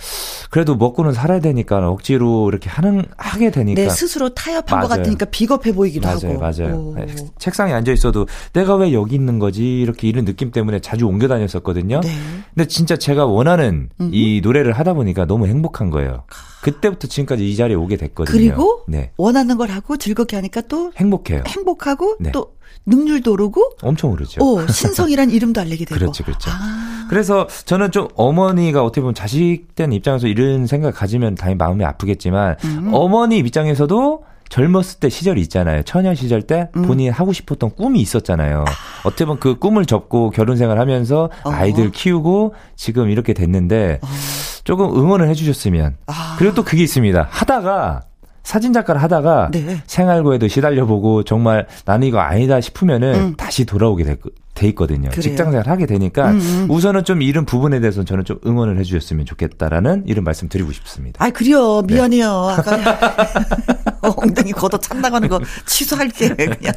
그래도 먹고는 살아야 되니까 억지로 이렇게 하는 하게 되니까 내 스스로 타협한 것 맞아요. 같으니까 비겁해 보이기도 맞아요, 하고. 맞아요. 오. 네, 책상에 앉아 있어도 내가 왜 여기 있는 거지 이렇게 이런 느낌 때문에 자주 옮겨 다녔었거든요. 네. 근데 진짜 제가 원하는 음. 이 노래를 하다 보니까 너무 행복한 거예요. 그때부터 지금까지 이 자리에 오게 됐거든요. 그리고 네, 원하는 걸 하고 즐겁게 하니까 또 행복해요. 행복하고 네. 또 능률도 오르고 엄청 오르죠. 오, 신성이란 이름도 알리게 되고. 그렇죠, 그렇죠. 아, 그래서 저는 좀 어머니가 어떻게 보면 자식 된 입장에서 이런 생각 가지면 당연히 마음이 아프겠지만 음. 어머니 입장에서도 젊었을 때 시절이 있잖아요. 처녀 시절 때 음. 본인이 하고 싶었던 꿈이 있었잖아요. 어떻게 보면 그 꿈을 접고 결혼 생활 하면서 어. 아이들 키우고 지금 이렇게 됐는데 어. 조금 응원을 해주셨으면. 아. 그리고 또 그게 있습니다. 하다가 사진 작가를 하다가 네. 생활고에도 시달려보고 정말 나는 이거 아니다 싶으면은 음. 다시 돌아오게 돼, 돼 있거든요. 직장생활 하게 되니까 음, 음. 우선은 좀 이런 부분에 대해서는 저는 좀 응원을 해주셨으면 좋겠다라는 이런 말씀 드리고 싶습니다. 아, 그래요. 네. 미안해요. 아까 엉덩이 걷어 찬다고 하는 거 취소할게, 그냥.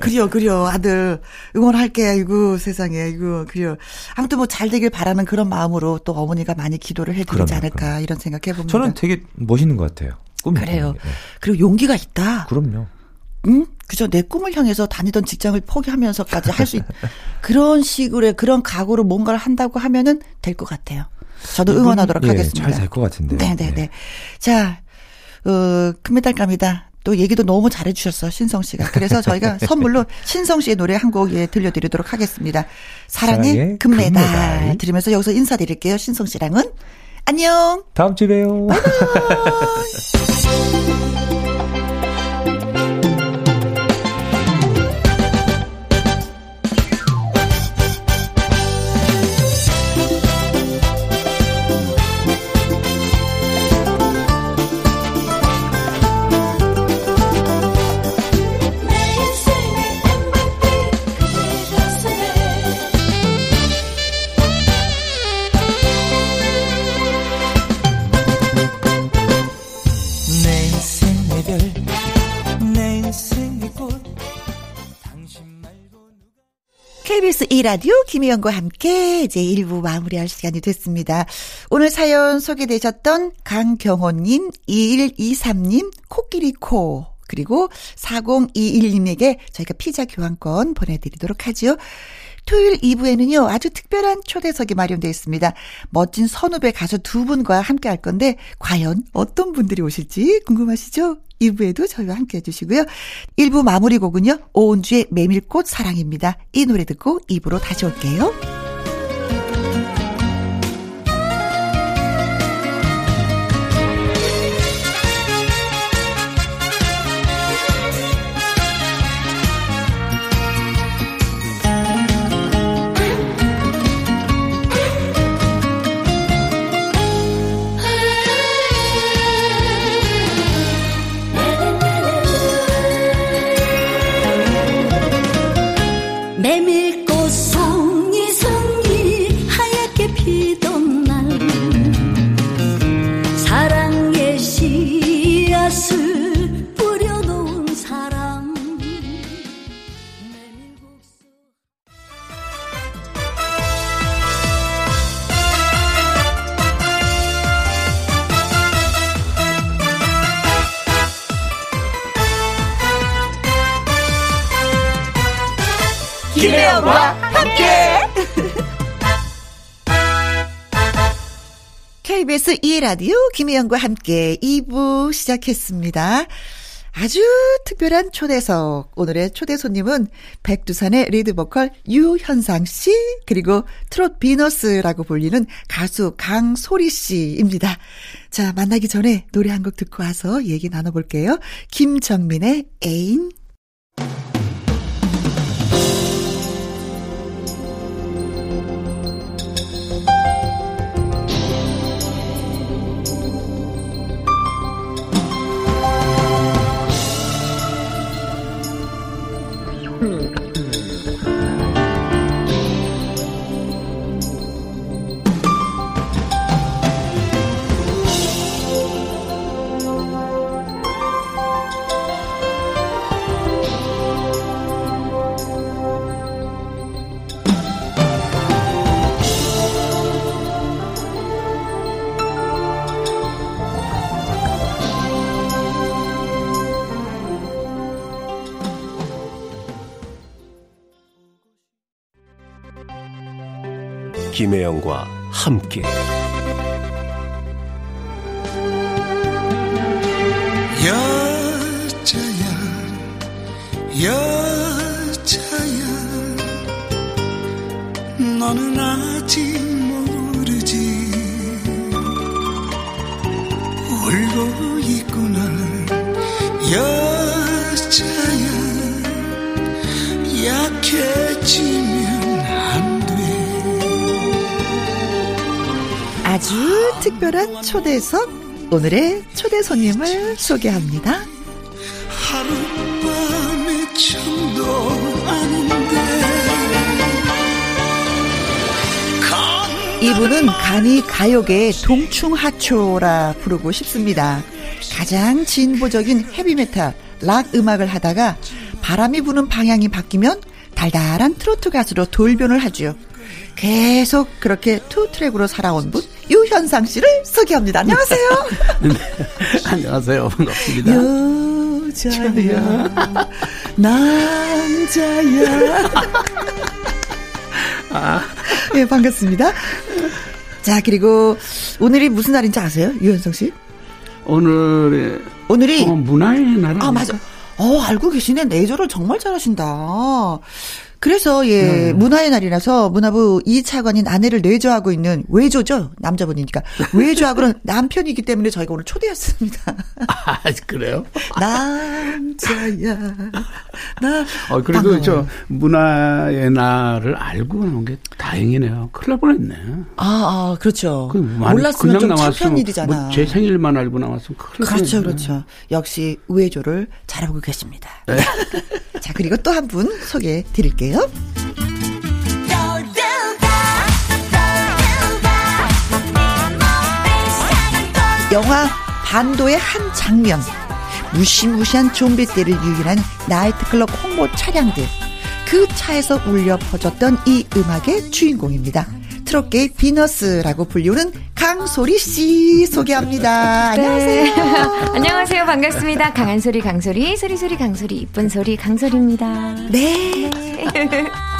그래요, 그래요. 아들, 응원할게. 아이고, 세상에. 아이고, 그래요. 아무튼 뭐 잘 되길 바라는 그런 마음으로 또 어머니가 많이 기도를 해드리지 그럼요, 않을까, 그럼요. 이런 생각 해봅니다. 저는 되게 멋있는 것 같아요. 꿈이 그래요. 네. 그리고 용기가 있다. 그럼요. 응? 그죠. 내 꿈을 향해서 다니던 직장을 포기하면서까지 할 수 있, 그런 식으로의 그런 각오로 뭔가를 한다고 하면은 될 것 같아요. 저도 응원하도록 예, 하겠습니다. 잘 될 것 같은데. 네네네. 네. 자, 어, 금메달감이다. 또 얘기도 너무 잘해주셨어, 신성 씨가. 그래서 저희가 선물로 신성 씨의 노래 한 곡 예, 들려드리도록 하겠습니다. 사랑의, 사랑의 금메달. 금메달. 들으면서 여기서 인사드릴게요, 신성 씨랑은. 안녕! 다음 주에 봬요. KBS 2라디오 김희영과 함께 이제 1부 마무리할 시간이 됐습니다. 오늘 사연 소개되셨던 강경호님, 2123님, 코끼리 코, 그리고 4021님에게 저희가 피자 교환권 보내드리도록 하죠. 토요일 2부에는요, 아주 특별한 초대석이 마련되어 있습니다. 멋진 선후배 가수 두 분과 함께 할 건데, 과연 어떤 분들이 오실지 궁금하시죠? 2부에도 저희와 함께 해주시고요. 1부 마무리 곡은요, 오은주의 메밀꽃 사랑입니다. 이 노래 듣고 2부로 다시 올게요. 라디오 김혜영과 함께 2부 시작했습니다. 아주 특별한 초대석. 오늘의 초대 손님은 백두산의 리드보컬 유현상 씨, 그리고 트롯 비너스라고 불리는 가수 강소리 씨입니다. 자, 만나기 전에 노래 한 곡 듣고 와서 얘기 나눠볼게요. 김정민의 애인. 김혜영과 함께. 여자야 여자야. 너는 아직 모르지. 울고 있구나. 여자야 약해지 아주 특별한 초대석. 오늘의 초대 손님을 소개합니다. 하룻밤의 잠도 아닌데 이분은 간이 가요계의 동충하초라 부르고 싶습니다. 가장 진보적인 헤비메탈, 락 음악을 하다가 바람이 부는 방향이 바뀌면 달달한 트로트 가수로 돌변을 하죠. 계속 그렇게 two track으로 살아온 분 유현상 씨를 소개합니다. 안녕하세요. 안녕하세요. 반갑습니다. 여자야 남자야 예 반갑습니다. 자 그리고 오늘이 무슨 날인지 아세요, 유현상 씨? 오늘의 오늘이 어, 문화의 날. 아, 맞아. 어, 알고 계시네. 내조를 정말 잘하신다. 그래서 예, 문화의 날이라서 문화부 이 차관인 아내를 내조하고 있는 외조죠. 남자분이니까. 외조하고는 남편이기 때문에 저희가 오늘 초대했습니다. 아, 그래요? 남자야. 나 어, 그래도 반가워요. 저 문화의 날을 알고 나온 게 다행이네요. 큰일 날 뻔했네. 아, 아, 그렇죠. 그 몰랐으면 좀 창피한 일이잖아. 뭐 제 생일만 알고 나왔으면 큰일 날 그렇죠. 그렇죠. 역시 우회조를 잘하고 계십니다. 네. 자, 그리고 또 한 분 소개해 드릴게요. 영화 반도의 한 장면. 무시무시한 좀비 떼를 유인한 나이트클럽 홍보 차량들. 그 차에서 울려 퍼졌던 이 음악의 주인공입니다. 트롯계의 비너스라고 불리우는 강소리 씨 소개합니다. 안녕하세요. 안녕하세요. 반갑습니다. 강한 소리 강소리 소리 소리 강소리 이쁜 소리 강소리입니다. 네.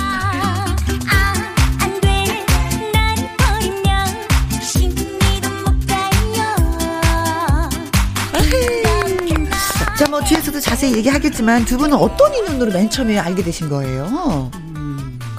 자, 뭐 뒤에서도 자세히 얘기하겠지만 두 분은 어떤 인연으로 맨 처음에 알게 되신 거예요?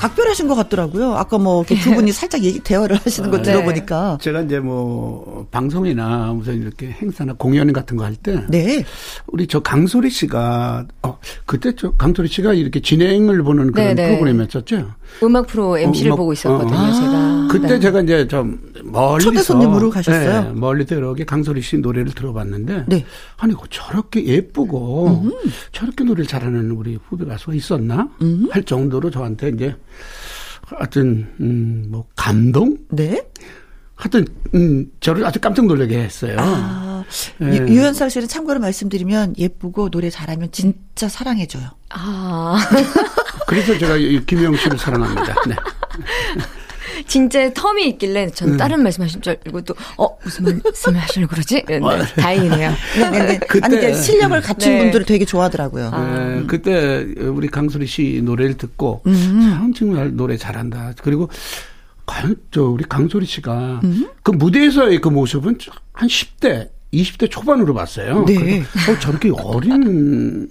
각별하신 것 같더라고요. 아까 뭐 두 분이 살짝 얘기 대화를 하시는 거 네. 들어보니까. 제가 이제 뭐 방송이나 무슨 이렇게 행사나 공연 같은 거 할 때 네. 우리 저 강소리 씨가 어 그때 저 강소리 씨가 이렇게 진행을 보는 그런 네네. 프로그램이었었죠. 음악 프로 MC를 음악- 보고 있었거든요. 어. 제가. 그때 네. 제가 이제 좀 멀리서 초대 손님으로 가셨어요? 네, 멀리서 이렇게 강소리 씨 노래를 들어봤는데 네. 아니 그 저렇게 예쁘고 저렇게 노래를 잘하는 우리 후배 가수가 있었나 할 정도로 저한테 이제 하여튼 음 뭐 감동 네. 하여튼 음 저를 아주 깜짝 놀라게 했어요. 아, 네. 유, 유현상 씨는 참고로 말씀드리면 예쁘고 노래 잘하면 진짜 사랑해줘요. 아, 그래서 제가 이 김영 씨를 사랑합니다. 네. 진짜 텀이 있길래 저는 음. 다른 말씀하신 줄 알고 또, 어, 무슨 말씀을 하시려고 그러지? 네, 다행이네요. 네, 네, 네. 그때- 아니, 이제 실력을 갖춘 네. 분들을 되게 좋아하더라고요. 네, 그때 우리 강소리 씨 노래를 듣고 음. 참 정말 노래 잘한다. 그리고 과연 저 우리 강소리 씨가 음. 그 무대에서의 그 모습은 한 10대, 20대 초반으로 봤어요. 네. 그래서 어, 저렇게 어린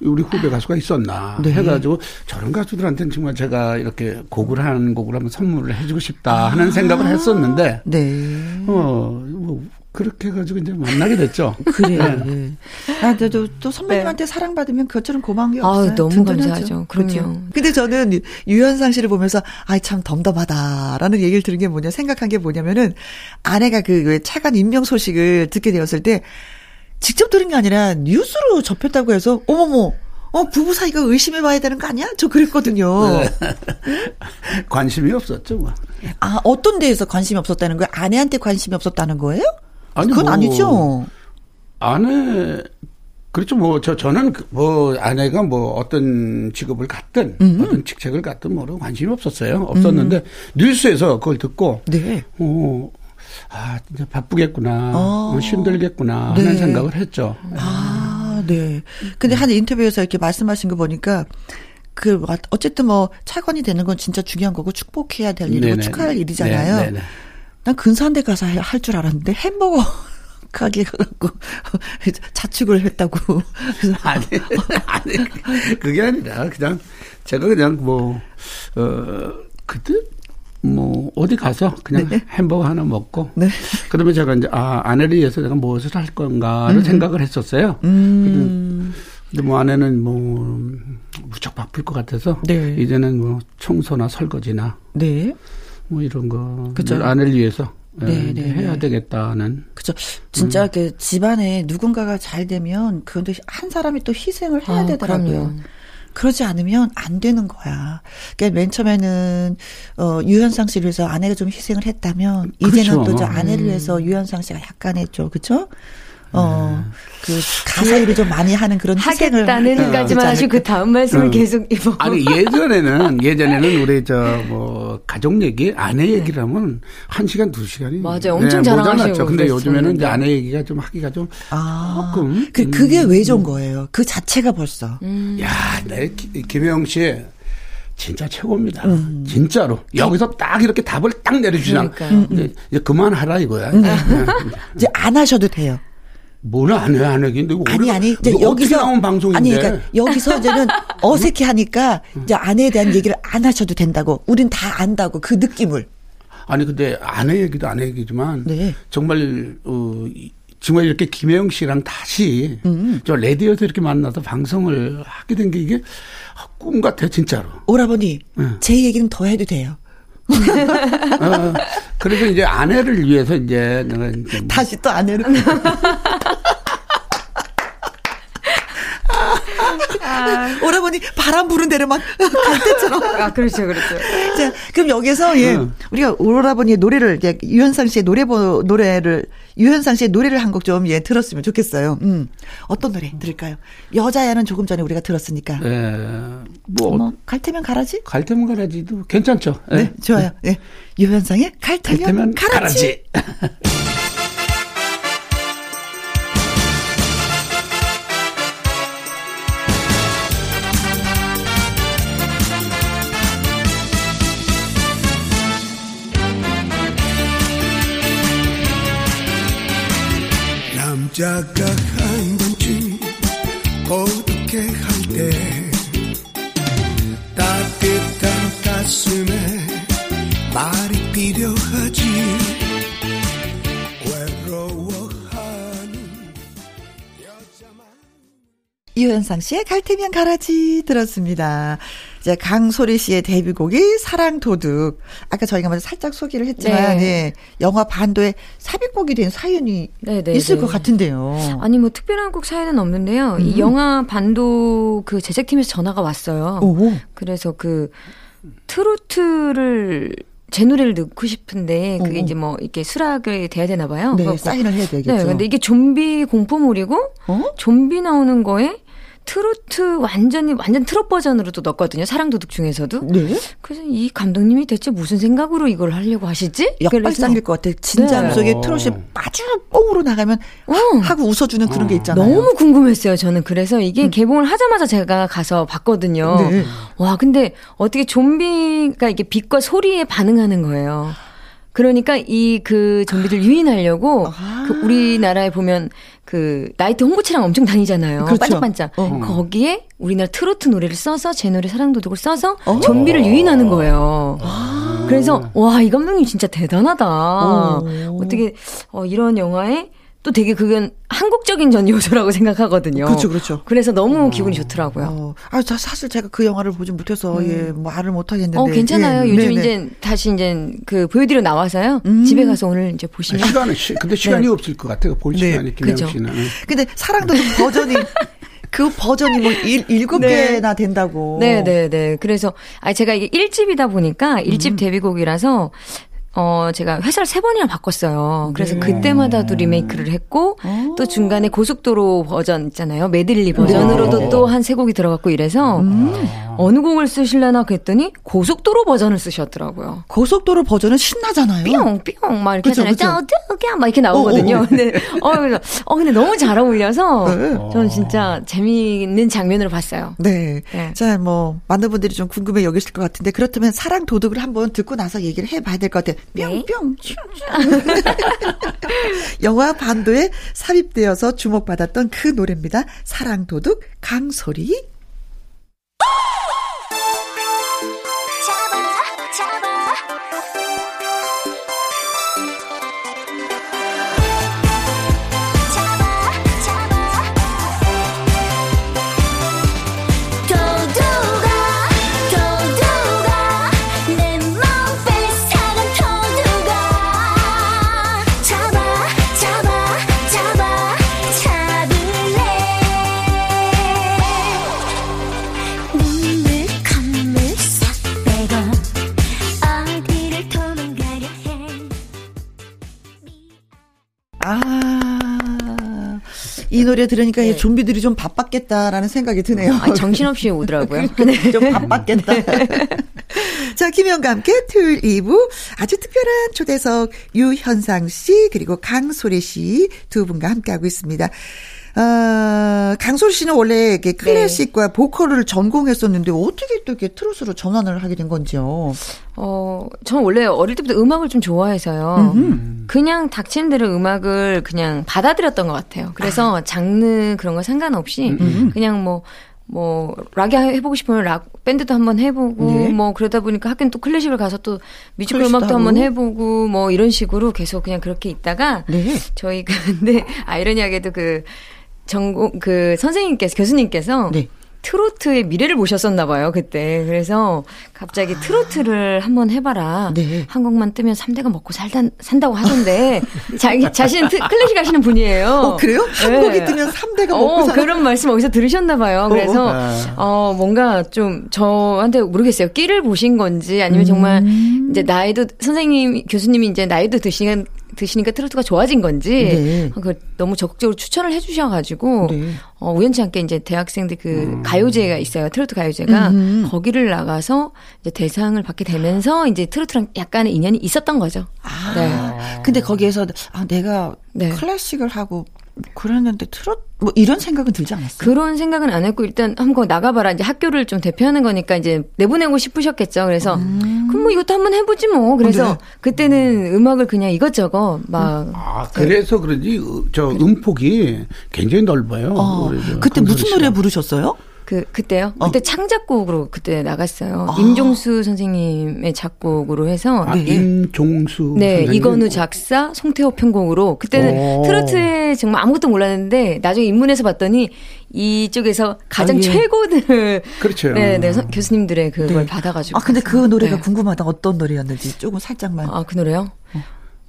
우리 후배 가수가 있었나 네. 해가지고 저런 가수들한테는 정말 제가 이렇게 곡을 하는 곡을 한번 선물을 해주고 싶다 하는 생각을 했었는데 네. 어, 뭐 그렇게 해가지고 이제 만나게 됐죠. 그래요. 네. 예. 아, 또, 또 선배님한테 사랑받으면 그것처럼 고마운 게 네. 없어요. 너무 든든하죠. 감사하죠. 그렇죠. 근데 저는 유- 유현상 씨를 보면서 아이 참 덤덤하다라는 얘기를 들은 게 뭐냐 생각한 게 뭐냐면은 아내가 그왜 차관 임명 소식을 듣게 되었을 때 직접 들은 게 아니라 뉴스로 접했다고 해서 어머머 어 부부 사이가 의심해 봐야 되는 거 아니야? 저 그랬거든요. 네. 관심이 없었죠. 뭐. 아 어떤 데에서 관심이 없었다는 거예요? 아내한테 관심이 없었다는 거예요? 아니, 그건 뭐 아니죠. 아내 그렇죠. 뭐 저 저는 그뭐 아내가 뭐 어떤 직업을 갖든 음. 어떤 직책을 갖든 뭐로 관심이 없었어요. 없었는데 뉴스에서 그걸 듣고 네. 어, 아, 진짜 바쁘겠구나. 어. 어, 힘들겠구나. 네. 하는 생각을 했죠. 아, 네. 근데 한 인터뷰에서 이렇게 말씀하신 거 보니까 그 어쨌든 뭐 차관이 되는 건 진짜 중요한 거고 축복해야 될 일이고 네네. 축하할 일이잖아요. 네, 네, 네. 난 근사한 데 가서 할 줄 알았는데 햄버거 가게 가갖고 자축을 했다고. 아니, 아니, 그게 아니라 그냥 제가 그냥 뭐, 어, 그때 뭐 어디 가서 그냥 햄버거 하나 먹고 네. 그러면 제가 이제 아 아내를 위해서 내가 무엇을 할 건가를 생각을 했었어요. 음. 근데 뭐 아내는 뭐 무척 바쁠 것 같아서 네. 이제는 뭐 청소나 설거지나 네. 뭐 이런 거 그쵸. 아내를 위해서 예, 네, 네, 해야 네. 되겠다는 그죠. 진짜 음. 그 집안에 누군가가 잘 되면 그런데 한 사람이 또 희생을 해야 아, 되더라고요. 그럼요. 그러지 않으면 안 되는 거야. 그러니까 맨 처음에는 어 유현상 씨를 위해서 아내가 좀 희생을 했다면 이제는 그렇죠. 또저 아내를 위해서 유현상 씨가 약간 했죠. 그렇죠? 어, 그 가사 일을 좀 많이 하는 그런 희생을 하겠다는 까지만 하지 하시고 그 다음 말씀을 음. 계속 이거 아니 예전에는 예전에는 우리 저 뭐 가족 얘기 아내 얘기를 하면 한 시간 두 시간이 맞아요. 엄청 자랑하시고 모자랐죠. 근데 요즘에는 이제. 아내 얘기가 좀 하기가 좀 아, 조금 그, 그게 음, 왜 좋은 거예요? 그 자체가 벌써. 음. 야, 내 기- 김혜영 씨 진짜 최고입니다. 진짜로 여기서 딱 이렇게 답을 딱 내려주잖아. 그러니까요. 이제, 이제 그만하라 이거야. 네. 이제 안 하셔도 돼요. 뭐는 안 해, 안 하긴. 근데 아니 아니 이제 여기서 나온 방송인데. 아니 그러니까 여기서 이제는 어색해 하니까 이제 아내에 대한 얘기를 안 하셔도 된다고. 우린 다 안다고 그 느낌을. 아니 근데 아내 얘기도 아내 얘기지만 네. 정말 어 이- 정말 이렇게 김혜영 씨랑 다시 음. 저 레디오에서 이렇게 만나서 방송을 하게 된 게 이게 꿈 같아 진짜로. 오라버니 응. 제 얘기는 더 해도 돼요. 어, 그래서 이제 아내를 위해서 이제 내가 이제 뭐 다시 또 아내를. 오라버니 바람 부는 막갈 때처럼. 아 그렇죠 그렇죠. 자, 그럼 여기서 예 응. 우리가 오라버니의 노래를 이제 유현상 씨의 노래 보 노래를 유현상 씨의 노래를 한 곡 좀 예 들었으면 좋겠어요. 음 어떤 노래 들을까요? 여자야는 조금 전에 우리가 들었으니까. 예, 뭐, 뭐 갈 테면 가라지. 갈 테면 가라지도 괜찮죠. 예. 네, 좋아요. 예. 유현상의 갈갈 테면 테면 가라지. 가라지. 자가 한 번쯤 고독해할 때 따뜻한 가슴에 말이 필요하지 유현상 씨의 갈 테면 가라지 들었습니다. 이제 강소리 씨의 데뷔곡이 사랑 도둑. 아까 저희가 먼저 살짝 소개를 했지만 네. 예, 영화 반도에 삽입곡이 된 사연이 네, 네, 있을 네. 것 같은데요. 아니 뭐 특별한 곡 사연은 없는데요. 이 영화 반도 그 제작팀에서 전화가 왔어요. 오. 그래서 그 트로트를 제 노래를 넣고 싶은데 그게 오. 이제 뭐 이렇게 수락을 돼야 되나 봐요. 네, 사인을 해야 되겠죠. 네, 근데 이게 좀비 공포물이고 어? 좀비 나오는 거에 트로트 완전히 완전 트롯 버전으로 또 넣었거든요. 사랑 도둑 중에서도. 네. 그래서 이 감독님이 대체 무슨 생각으로 이걸 하려고 하시지? 역발상일 것 같아. 진짜로 네. 속에 어. 트롯이 아주 뽕으로 나가면 어. 하고 웃어주는 그런 게 있잖아요. 너무 궁금했어요. 저는 그래서 이게 개봉을 하자마자 제가 가서 봤거든요. 네. 와, 근데 어떻게 좀비가 이게 빛과 소리에 반응하는 거예요. 그러니까 이 그 좀비들 유인하려고 아. 그 우리나라에 보면 그 나이트 홍보차량 엄청 다니잖아요. 그렇죠. 반짝반짝. 어. 거기에 우리나라 트로트 노래를 써서 제 노래 사랑도둑을 써서 어. 좀비를 유인하는 거예요. 그래서 와 이 감독님 진짜 대단하다. 어. 어떻게 어, 이런 영화에 또 되게 그건 한국적인 전 요소라고 생각하거든요. 그렇죠, 그렇죠. 그래서 너무 기분이 좋더라고요. 어, 아, 자, 사실 제가 그 영화를 보지 못해서, 예, 말을 못 하겠는데. 음. 어, 괜찮아요. 예, 요즘 네네. 이제 다시 이제 그 보여드려 나와서요. 음. 집에 가서 오늘 이제 보시면. 시간은 시, 근데 시간이 네. 없을 것 같아요. 볼 네, 시간이 김영 그죠. 씨는. 근데 사랑도 버전이, 그 버전이 뭐 일, 일곱 네. 개나 된다고. 네, 네, 네. 그래서 아 제가 이게 1집이다 보니까 1집 음. 데뷔곡이라서 어 제가 회사를 세 번이나 바꿨어요. 그래서 네. 그때마다도 리메이크를 했고 어. 또 중간에 고속도로 버전 있잖아요. 메들리 버전으로도 네. 또한 세 곡이 들어갔고 이래서 음. 어느 곡을 쓰실려나 그랬더니 고속도로 버전을 쓰셨더라고요. 고속도로 버전은 신나잖아요. 뿅 뿅 막 이렇게 그쵸, 하잖아요. 그쵸. 막 이렇게 나오거든요. 어, 어, 어. 근데 어, 그래서 어 근데 너무 잘 어울려서 네. 저는 진짜 재미있는 장면으를 봤어요. 네. 네. 자, 뭐, 많은 분들이 좀 궁금해 여기실 것 같은데, 그렇다면 사랑 도둑을 한번 듣고 나서 얘기를 해봐야 될 것 같아요. 네. 뿅뿅. 영화 반도에 삽입되어서 주목받았던 그 노래입니다. 사랑 도둑 강소리. 이 노래 들으니까 이 좀비들이 좀 바빴겠다라는 생각이 드네요. 아, 정신없이 오더라고요. 좀 바빴겠다. 자, 김현과 함께 토요일 2부 아주 특별한 초대석 유현상 씨 그리고 강소래 씨 두 분과 함께하고 있습니다. 어, 강소래 씨는 원래 이렇게 클래식과 보컬을 전공했었는데 어떻게 또 이렇게 트로트로 전환을 하게 된 건지요? 어, 저는 원래 어릴 때부터 음악을 좀 좋아해서요. 그냥 닥치는 대로 음악을 그냥 받아들였던 것 같아요. 그래서 장르 그런 거 상관없이 그냥 뭐, 뭐, 락이 해보고 싶으면 락 밴드도 한번 해보고, 예. 뭐, 그러다 보니까 학교는 또 클래식을 가서 또 뮤지컬 음악도 한번. 해보고, 뭐, 이런 식으로 계속 그냥 그렇게 있다가, 네. 저희 근데 아이러니하게도 그 전공 그 선생님께서 교수님께서 네. 트로트의 미래를 보셨었나 봐요 그때 그래서 갑자기 트로트를 한번 해봐라 아. 네. 한 곡만 뜨면 3대가 먹고 살다 산다고 하던데 자기 자신 트- 클래식 하시는 분이에요. 어, 그래요? 한 네. 곡이 뜨면 3대가 먹고 어, 사는 그런 말씀 어디서 들으셨나 봐요. 그래서 어, 뭔가 좀 저한테 모르겠어요. 끼를 보신 건지 아니면 정말 음. 이제 나이도 선생님 교수님이 이제 나이도 드시니까 드시니까 트로트가 좋아진 건지 네. 그 너무 적극적으로 추천을 해주셔가지고 네. 어, 우연치 않게 이제 대학생들 그 가요제가 있어요. 트로트 가요제가 음. 거기를 나가서 이제 대상을 받게 되면서 이제 트로트랑 약간의 인연이 있었던 거죠. 아, 네. 근데 거기에서 아 내가 네. 클래식을 하고 그랬는데 트롯 뭐 이런 생각은 들지 않았어요? 그런 생각은 안 했고 일단 한번 나가봐라 이제 학교를 좀 대표하는 거니까 이제 내보내고 싶으셨겠죠. 그래서 그럼 뭐 이것도 한번 해보지 뭐. 그래서 네. 그때는 음악을 그냥 이것저것 막 아, 그래서 그런지 어, 저 음폭이 굉장히 넓어요. 어, 저 그때 무슨. 노래 부르셨어요? 그 그때요. 어. 그때 창작곡으로 그때 나갔어요. 아. 임종수 선생님의 작곡으로 해서 아, 네. 임종수 네, 선생님. 이건우 작사, 송태호 편곡으로 그때는 오. 트로트에 정말 아무것도 몰랐는데 나중에 입문해서 봤더니 이쪽에서 가장 아, 예. 최고들 그렇죠. 네, 네, 선- 교수님들의 그걸 네. 받아가지고 아 근데 그. 노래가 네. 궁금하다. 어떤 노래였는지 조금 살짝만. 아, 그 노래요?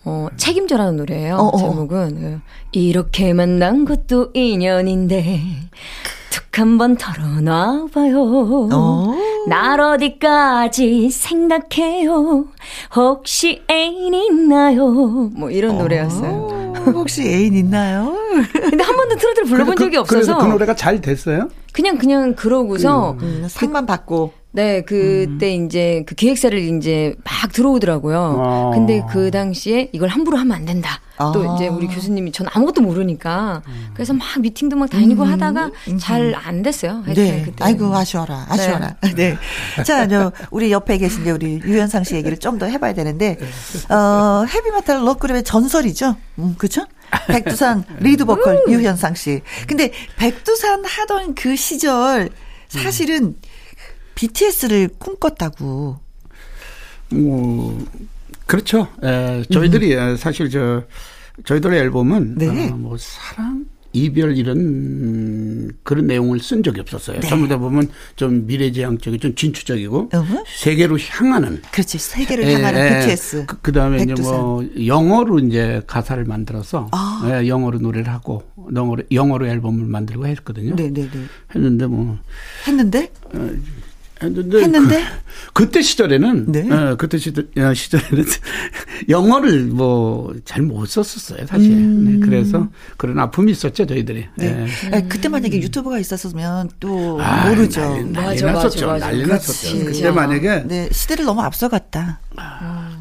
어, 책임져라는 노래예요. 어, 어, 어. 제목은 그, 이렇게 만난 것도 인연인데 툭 한번 털어놔봐요. 어. 날 어디까지 생각해요? 혹시 애인 있나요? 뭐 이런 노래였어요. 어, 혹시 애인 있나요? 근데 한 번도 트로트를 불러본 적이 그, 그래서 없어서 그 노래가 잘 됐어요? 그냥 그냥 그러고서 음, 상만 받고. 네, 그때 이제 그 기획사를 이제 막 들어오더라고요. 어. 근데 그 당시에 이걸 함부로 하면 안 된다. 또 아. 이제 우리 교수님이 전 아무것도 모르니까 그래서 막 미팅도 막 다니고 하다가 잘 안 됐어요. 네. 그때. 아이고, 아쉬워라. 아쉬워라. 네. 자, 저, 우리 옆에 계신 이제 우리 유현상 씨 얘기를 좀 더 해봐야 되는데, 어, 헤비메탈 록그룹의 전설이죠. 음, 그쵸? 백두산 리드 보컬 유현상 씨. 근데 백두산 하던 그 시절, 사실은 BTS를 꿈꿨다고. 뭐 그렇죠. 에, 저희들이 에, 사실 저 저희들의 앨범은 네. 어, 뭐 사랑 이별 이런 그런 내용을 쓴 적이 없었어요. 전부 다 보면 좀 미래지향적이고 좀 진취적이고 어허. 세계로 향하는 그렇지. 세계를 예, 향하는 예. BTS. 그, 다음에 이제. 뭐 영어로 이제 가사를 만들어서 아. 예, 영어로 노래를 하고 영어로 영어로 앨범을 만들고 했거든요. 네네네. 했는데 뭐 했는데? 했는데, 했는데? 그, 때 시절에는 네. 어, 그때 시절, 어, 시절에는 영어를 뭐 잘 못 썼었어요 사실. 음. 네, 그래서 그런 아픔이 있었죠 저희들이. 네. 예. 아, 그때 만약에 유튜브가 있었으면 또 아, 모르죠. 난리, 난리 맞아, 났었죠. 맞아, 맞아. 난리 그렇지, 났었죠. 근데. 만약에 네, 시대를 너무 앞서갔다.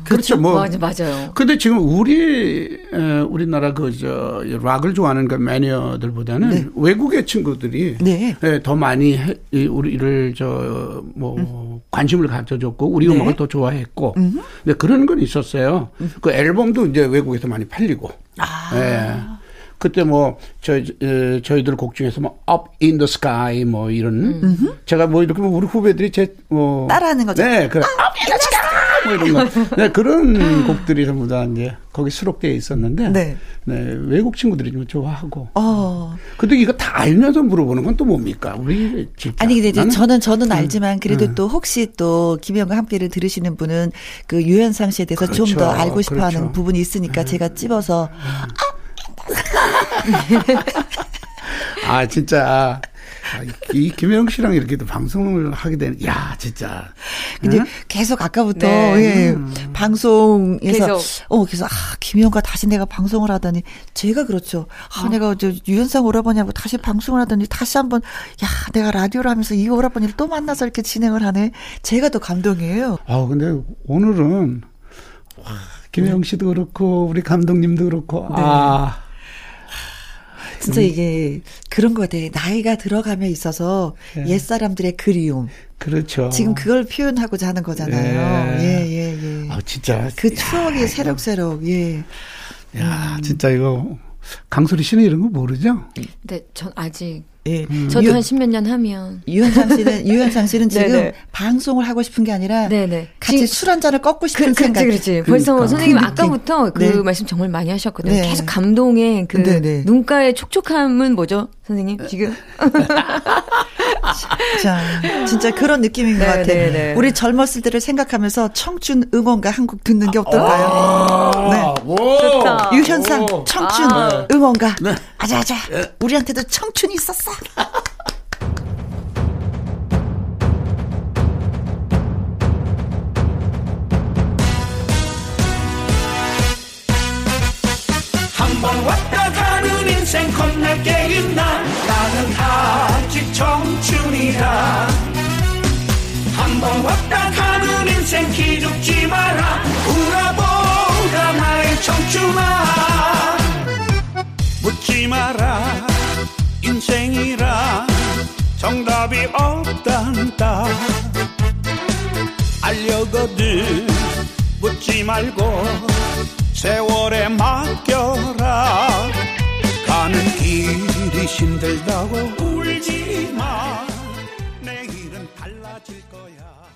그렇죠. 뭐 맞아, 맞아요. 근데 지금 우리 에, 우리나라 그저 락을 좋아하는 그 매니어들보다는 외국의 친구들이 네. 예, 더 많이 해, 이 우리를 저뭐 관심을 가져줬고 우리 네. 음악을 더 좋아했고 근데 그런 건 있었어요. 그 앨범도 이제 외국에서 많이 팔리고. 아. 예. 그때 뭐 저희 에, 저희들 곡 중에서 뭐 Up in the Sky 뭐 이런 제가 뭐 이렇게 뭐 우리 후배들이 제뭐 따라하는 거죠. 네, 그 Up in the Sky 뭐 이런 거. 네, 그런 곡들이 전부 다 이제 거기 수록되어 있었는데 네. 네, 외국 친구들이 좀 좋아하고. 어. 근데 이거 다 알면서 물어보는 건 또 뭡니까? 우리 진짜. 아니 근데 이제 저는 저는 알지만 그래도 또 혹시 또 김희영과 함께를 들으시는 분은 그 유현상 씨에 대해서 좀더 그렇죠. 알고 싶어하는 그렇죠. 부분이 있으니까 제가 찝어서 아 진짜 아, 이 김혜영 씨랑 이렇게 또 방송을 하게 되는 야 진짜 근데 응? 계속 아까부터 네. 예, 방송에서 계속. 어 그래서 아 김희영과 다시 내가 방송을 하더니 제가 그렇죠. 아 내가 저 유현상 오라버니하고 다시 방송을 하더니 다시 한 번 야 내가 라디오를 하면서 이 오라버니를 또 만나서 이렇게 진행을 하네. 제가 더 감동이에요. 아 근데 오늘은 와, 김혜영 씨도 그렇고 우리 감독님도 그렇고 네. 아 진짜 이게 그런 거 같아. 나이가 들어감에 있어서 네. 옛 사람들의 그리움. 그렇죠. 지금 그걸 표현하고자 하는 거잖아요. 네. 예, 예, 예. 아 진짜 그 추억이 새록새록, 예. 야 진짜 이거 강소리 씨는 이런 거 모르죠? 근데 전 아직 예. 저도 유- 한 십몇 년 하면 유현상 씨는 유현상 씨는 지금. 방송을 하고 싶은 게 아니라 네네. 같이 지금- 술한 잔을 꺾고 싶은 그, 생각. 그렇지, 그렇지. 벌써 그러니까. 선생님 그. 아까부터 그 네. 말씀 정말 많이 하셨거든요. 네. 계속 감동의 그 네네. 눈가의 촉촉함은 뭐죠, 선생님? 지금? 자, 진짜 그런 느낌인 것 네, 같아. 네, 네. 우리 젊었을 때를 생각하면서 청춘 응원가 한 곡 듣는 게 어떨까요? 네. 오, 좋다. 유현상 오. 청춘 아. 응원가. 네. 아자 아자. 우리한테도 청춘이 있었어. 한번 왔다 인생 겁날 게 있나 나는 아직 청춘이다. 한번 왔다 가는 인생 기죽지 마라. 울어보라 나의 청춘아. 묻지 마라 인생이라. 정답이 없단다. 알려거든 묻지 말고 세월에 맡겨라 힘들다고 울지 마. 내일은 달라질 거야.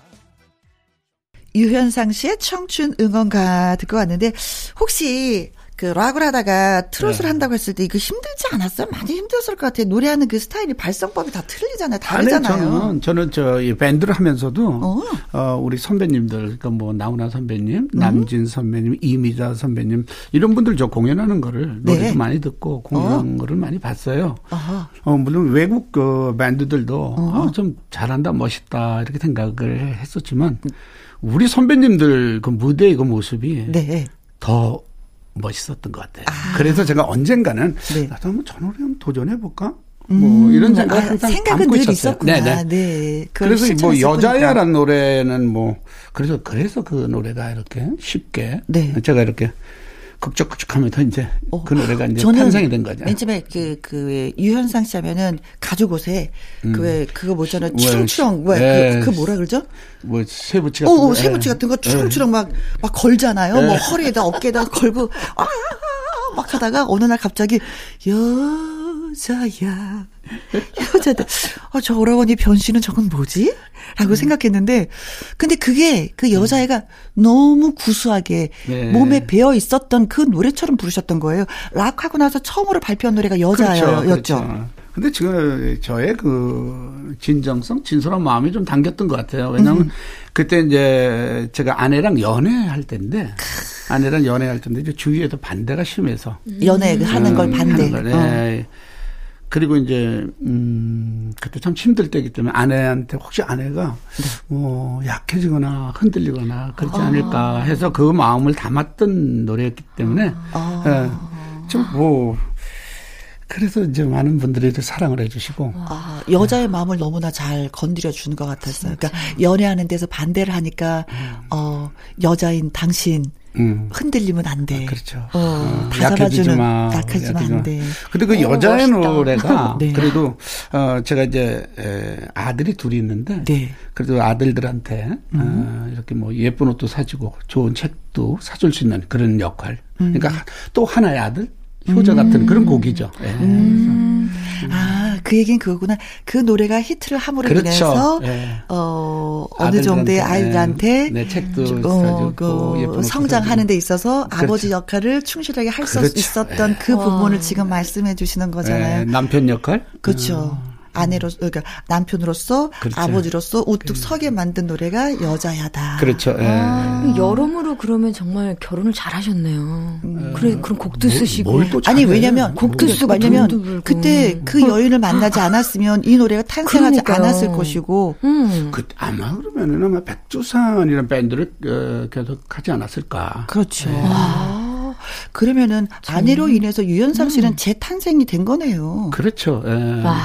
유현상 씨의 청춘 응원가 듣고 왔는데 혹시 그 락을 하다가 트롯을 네. 한다고 했을 때 이거 힘들지 않았어요? 많이 힘들었을 것 같아요. 노래하는 그 스타일이 발성법이 다 틀리잖아요. 아니, 다르잖아요. 저는 저는 저이 밴드를 하면서도 어. 어. 우리 선배님들 그러니까 뭐 나훈아 선배님, 음. 남진 선배님, 이미자 선배님 이런 분들 저 공연하는 거를 네. 노래도 많이 듣고 공연하는 거를 많이 봤어요. 아하. 어, 물론 외국 그 밴드들도 아, 좀 잘한다, 멋있다 이렇게 생각을 했었지만 우리 선배님들 그 무대의 그 모습이 네. 더 멋있었던 것 같아요. 그래서 제가 언젠가는 네. 나도 한번 저 노래 한번 도전해 볼까? 뭐 이런 생각 아, 항상 생각은 담고 늘 있었어요. 네네. 네. 그걸 그래서 뭐. 여자야란 노래는 뭐 그래서 그래서 그 노래가 이렇게 쉽게 네. 제가 이렇게 극적극적하면서 이제 어, 그 노래가 이제 탄생이 된 거죠. 맨 처음에 그, 그, 왜 유현상 씨 하면은 가죽 옷에 그 왜, 그거 뭐잖아. 왜, 추렁추렁. 왜, 네. 그, 그 뭐라 그러죠? 뭐 세부치 같은 오, 거. 세부치 예. 같은 거 예. 추렁추렁 막, 막 걸잖아요. 뭐 허리에다 어깨에다 걸고, 아, 막 하다가 어느 날 갑자기, 여 자야. 여자들. 어, 저 오라버니 변신은 저건 뭐지? 음. 라고 생각했는데, 근데 그게 그 여자애가 너무 구수하게 네. 몸에 배어 있었던 그 노래처럼 부르셨던 거예요. 락하고 나서 처음으로 발표한 노래가 여자였죠. 그렇죠. 근데 지금 저의 그 진정성, 진솔한 마음이 좀 당겼던 것 같아요. 왜냐하면 그때 이제 제가 아내랑 연애할 때인데 아내랑 연애할 때인데 이제 주위에서 반대가 심해서 연애 그 하는 걸 음, 반대. 하는 걸, 예. 그리고 이제 음 그때 참 힘들 때이기 때문에 아내한테 혹시 아내가 뭐 약해지거나 흔들리거나 그렇지 않을까 해서 그 마음을 담았던 노래였기 때문에 예. 좀뭐 그래서 이제 많은 분들이 또 사랑을 해주시고. 아, 여자의 마음을 너무나 잘 건드려 주는 것 같았어요. 그러니까 연애하는 데서 반대를 하니까 어 여자인 당신 음. 흔들리면 안 돼. 그렇죠. 어, 어, 다 약해지지 마. 약해지면 약해지지 안 마. 돼. 근데 그 오, 여자의 멋있다. 노래가 네. 그래도 어 제가 이제 에, 아들이 둘이 있는데 네. 음. 그래도 아들들한테 어, 이렇게 뭐 예쁜 옷도 사주고 좋은 책도 사줄 수 있는 그런 역할. 음. 그러니까 또 하나의 아들 효자 같은 그런 곡이죠. 예. 음. 아, 그 얘기는 그거구나. 그 노래가 히트를 함으로 그렇죠. 인해서 예. 어 어느 정도의 네. 아이들한테 네, 책도 어, 그 성장하는. 데 있어서 그렇죠. 아버지 역할을 충실하게 할수 그렇죠. 있었던 그 부분을 지금 말씀해 주시는 거잖아요. 예, 남편 역할. 그렇죠. 아내로서, 그러니까 남편으로서 그렇죠. 아버지로서 우뚝 서게 만든 노래가 여자야다. 그렇죠. 예. 아, 여러모로 그러면 정말 결혼을 잘 하셨네요. 그래, 그런 곡도 쓰시고. 음. 뭘또 아니. 왜냐면 곡도 쓰고 왜냐면. 그때 그 여인을 만나지 않았으면 이 노래가 탄생하지 그러니까요. 않았을 것이고 음. 그 아마 그러면은 아마 백두산이라는 밴드를 어, 계속 하지 않았을까. 그렇죠. 아, 그러면은 아내로 인해서 유연상 씨는 재탄생이 된 거네요. 그렇죠. 예. 와,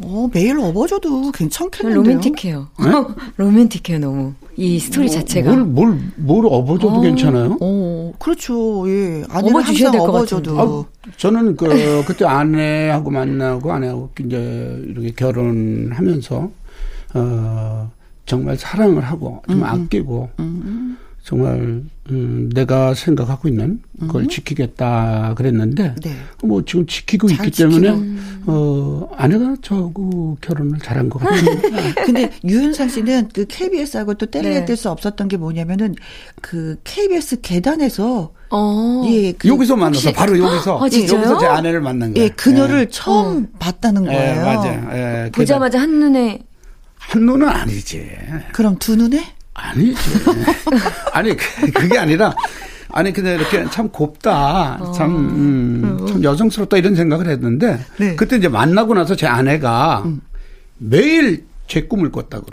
어, 매일 업어줘도 괜찮겠는데요. 로맨틱해요. 로맨틱해요, 너무. 이 스토리 자체가. 뭘, 뭘, 뭘 업어줘도 괜찮아요? 어, 그렇죠. 예. 아내를 업어주셔야 항상 될것 업어줘도. 아, 저는 그, 그때 아내하고 만나고 아내하고 이제 이렇게 결혼하면서, 어, 정말 사랑을 하고 좀 아끼고, 정말, 음, 내가 생각하고 있는 그걸 지키겠다 그랬는데, 네. 뭐 지금 지키고 잘 있기 때문에, 지키는. 어, 아내가 저하고 결혼을 잘한 것 같아요. 근데 유윤상 씨는 그 KBS하고 또 뗄래야 네. 뗄수 없었던 게 뭐냐면은 그 KBS 계단에서 어. 예, 그 여기서 만나서, 바로 여기서. 아, 진짜요? 여기서 제 아내를 만난 거예요. 예, 그녀를 예. 처음 봤다는 예, 거예요. 맞아요. 예, 보자마자 한 눈에 한 눈은 아니지. 그럼 두 눈에? 아니지. 아니, 그- 그게 아니라, 아니, 근데 이렇게 참 곱다. 참, 음, 참 여성스럽다 이런 생각을 했는데, 네. 그때 이제 만나고 나서 제 아내가 매일 제 꿈을 꿨다고.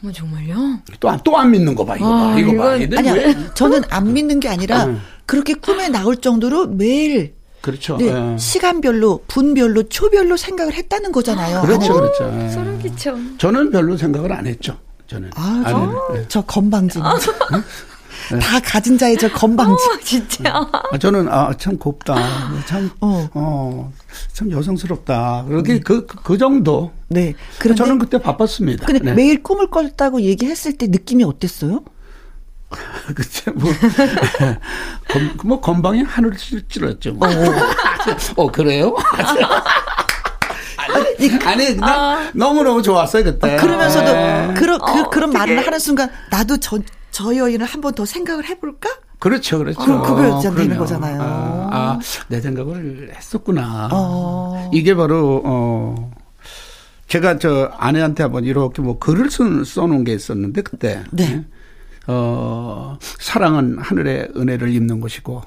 뭐 정말요? 또, 안- 또안 믿는 거 봐, 이거 봐, 아, 이거 봐. 이건- 얘들 아니야. 왜? 저는 안 믿는 게 아니라 음. 그렇게 꿈에 나올 정도로 매일 그렇죠. 네, 예. 시간별로, 분별로, 초별로 생각을 했다는 거잖아요. 그렇죠, 아내는. 그렇죠. 예. 소름 끼쳐. 저는 별로 생각을 안 했죠. 저는. 아. 저, 예. 저 건방진. 다 가진 자의 저 건방진. 어, 진짜. 아, 저는 아, 참 곱다. 참, 어. 어, 참 여성스럽다. 그렇게 그, 그, 그 정도. 네. 그런데, 저는 그때 바빴습니다. 근데 네. 매일 꿈을 꿨다고 얘기했을 때 느낌이 어땠어요? 그때 뭐, 건, 뭐 건방이 하늘을 찔- 찔렀죠. 뭐. 어, 그래요? 아니, 아니, 나 너무 너무 좋았어요, 그때. 그러면서도 네. 그런 그, 그런 말을 하는 순간 나도 저, 저 여인을 한 번 더 생각을 해볼까? 그렇죠, 그렇죠. 그럼 그걸 진짜 되는. 거잖아요. 아, 아, 내 생각을 했었구나. 어. 이게 바로, 어, 제가 저 아내한테 한번 이렇게 뭐 글을 써, 써놓은 게 있었는데, 그때. 네. 어, 사랑은 하늘의 은혜를 입는 것이고,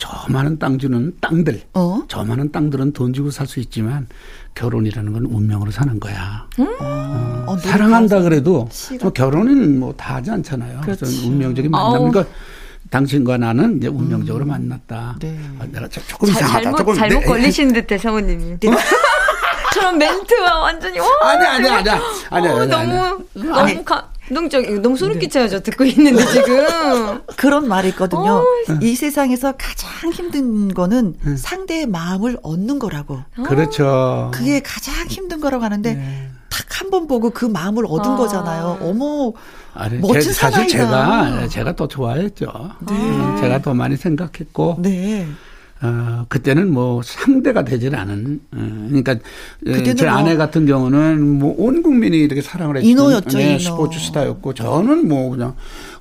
저 많은 땅 주는 땅들, 어? 저 많은 땅들은 돈 주고 살 수 있지만, 결혼이라는 건 운명으로 사는 거야. 어, 노래 사랑한다. 그래도. 뭐 결혼은 뭐 다 하지 않잖아요. 그래서 그렇죠. 운명적인 만남. 그러니까 당신과 나는 이제 운명적으로 만났다. 네. 아, 내가 저- 조금 자, 이상하다. 잘못, 조금 잘못 네. 걸리신 듯해, 사모님이. 저런 멘트와 완전히 와 아니 아니 아니 아니 아니 어, 아니, 아니. 너무 너무 감동적 너무 소름 끼쳐요 저 듣고 있는데 지금 그런 말이 있거든요. 어, 이 세상에서 가장 힘든 거는 상대의 마음을 얻는 거라고. 그렇죠. 그게 가장 힘든 거라고 하는데 네. 딱한번 보고 그 마음을 얻은 아. 거잖아요. 어머, 아니, 멋진 제- 사실 사나이다. 제가 제가 더 좋아했죠. 음, 제가 더 많이 생각했고 네. 어, 그때는 뭐 상대가 되질 않은, 어, 그러니까 예, 그때는 제뭐 아내 같은 경우는 뭐 온 국민이 이렇게 사랑을 했죠. 인어였죠, 인어. 스포츠 스타였고 저는 뭐 그냥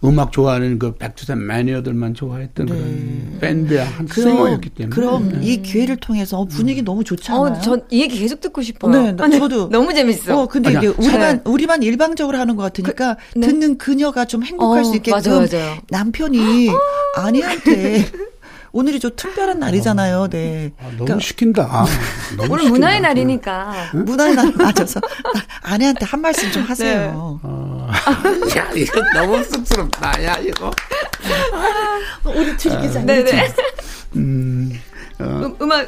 음악 좋아하는 그 백투센 매니어들만 좋아했던 그런 밴드의 한 쓸모였기 때문에. 네. 네. 그럼 이 기회를 통해서 분위기 너무 좋지 않아요? 어, 전이 얘기 계속 듣고 싶어요. 네, 나- 저도. 너무 재밌어. 어, 근데 아니야, 이게 우리만, 네. 우리만 일방적으로 하는 것 같으니까 네. 듣는 그녀가 좀 행복할 어, 수 있게끔 맞아요, 맞아요. 남편이 아내한테 오늘이 좀 특별한 날이잖아요. 네. 아, 너무 시킨다. 너무 오늘 시킨다. 문화의 날이니까. 문화의 날 맞아서 아내한테 한 말씀 좀 하세요. 어. 야, 이거 너무 쑥스럽다. 야, 이거. 우리 둘이 기자. 네네. 음, 어, 음, 음악.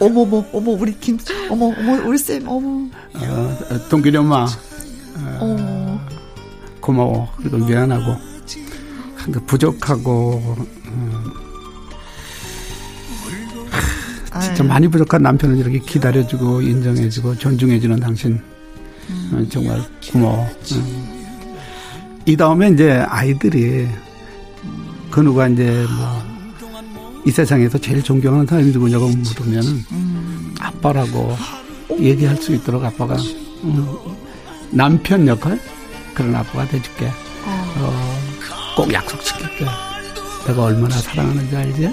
어머, 어머, 어머, 우리 김, 어머, 어머, 우리 쌤, 어머. 어, 어, 동길이 엄마. 어. 고마워. 그리고 미안하고. 그 부족하고, 진짜 아유. 많이 부족한 남편을 이렇게 기다려주고, 인정해주고, 존중해주는 당신. 어, 정말 고마워. 음. 이 다음에 이제 아이들이, 그 누가 이제 뭐, 이 세상에서 제일 존경하는 사람이 누구냐고 물으면, 아빠라고 얘기할 수 있도록 아빠가, 음, 남편 역할? 그런 아빠가 돼줄게. 어, 꼭 약속시킬게. 내가 얼마나 사랑하는지 알지?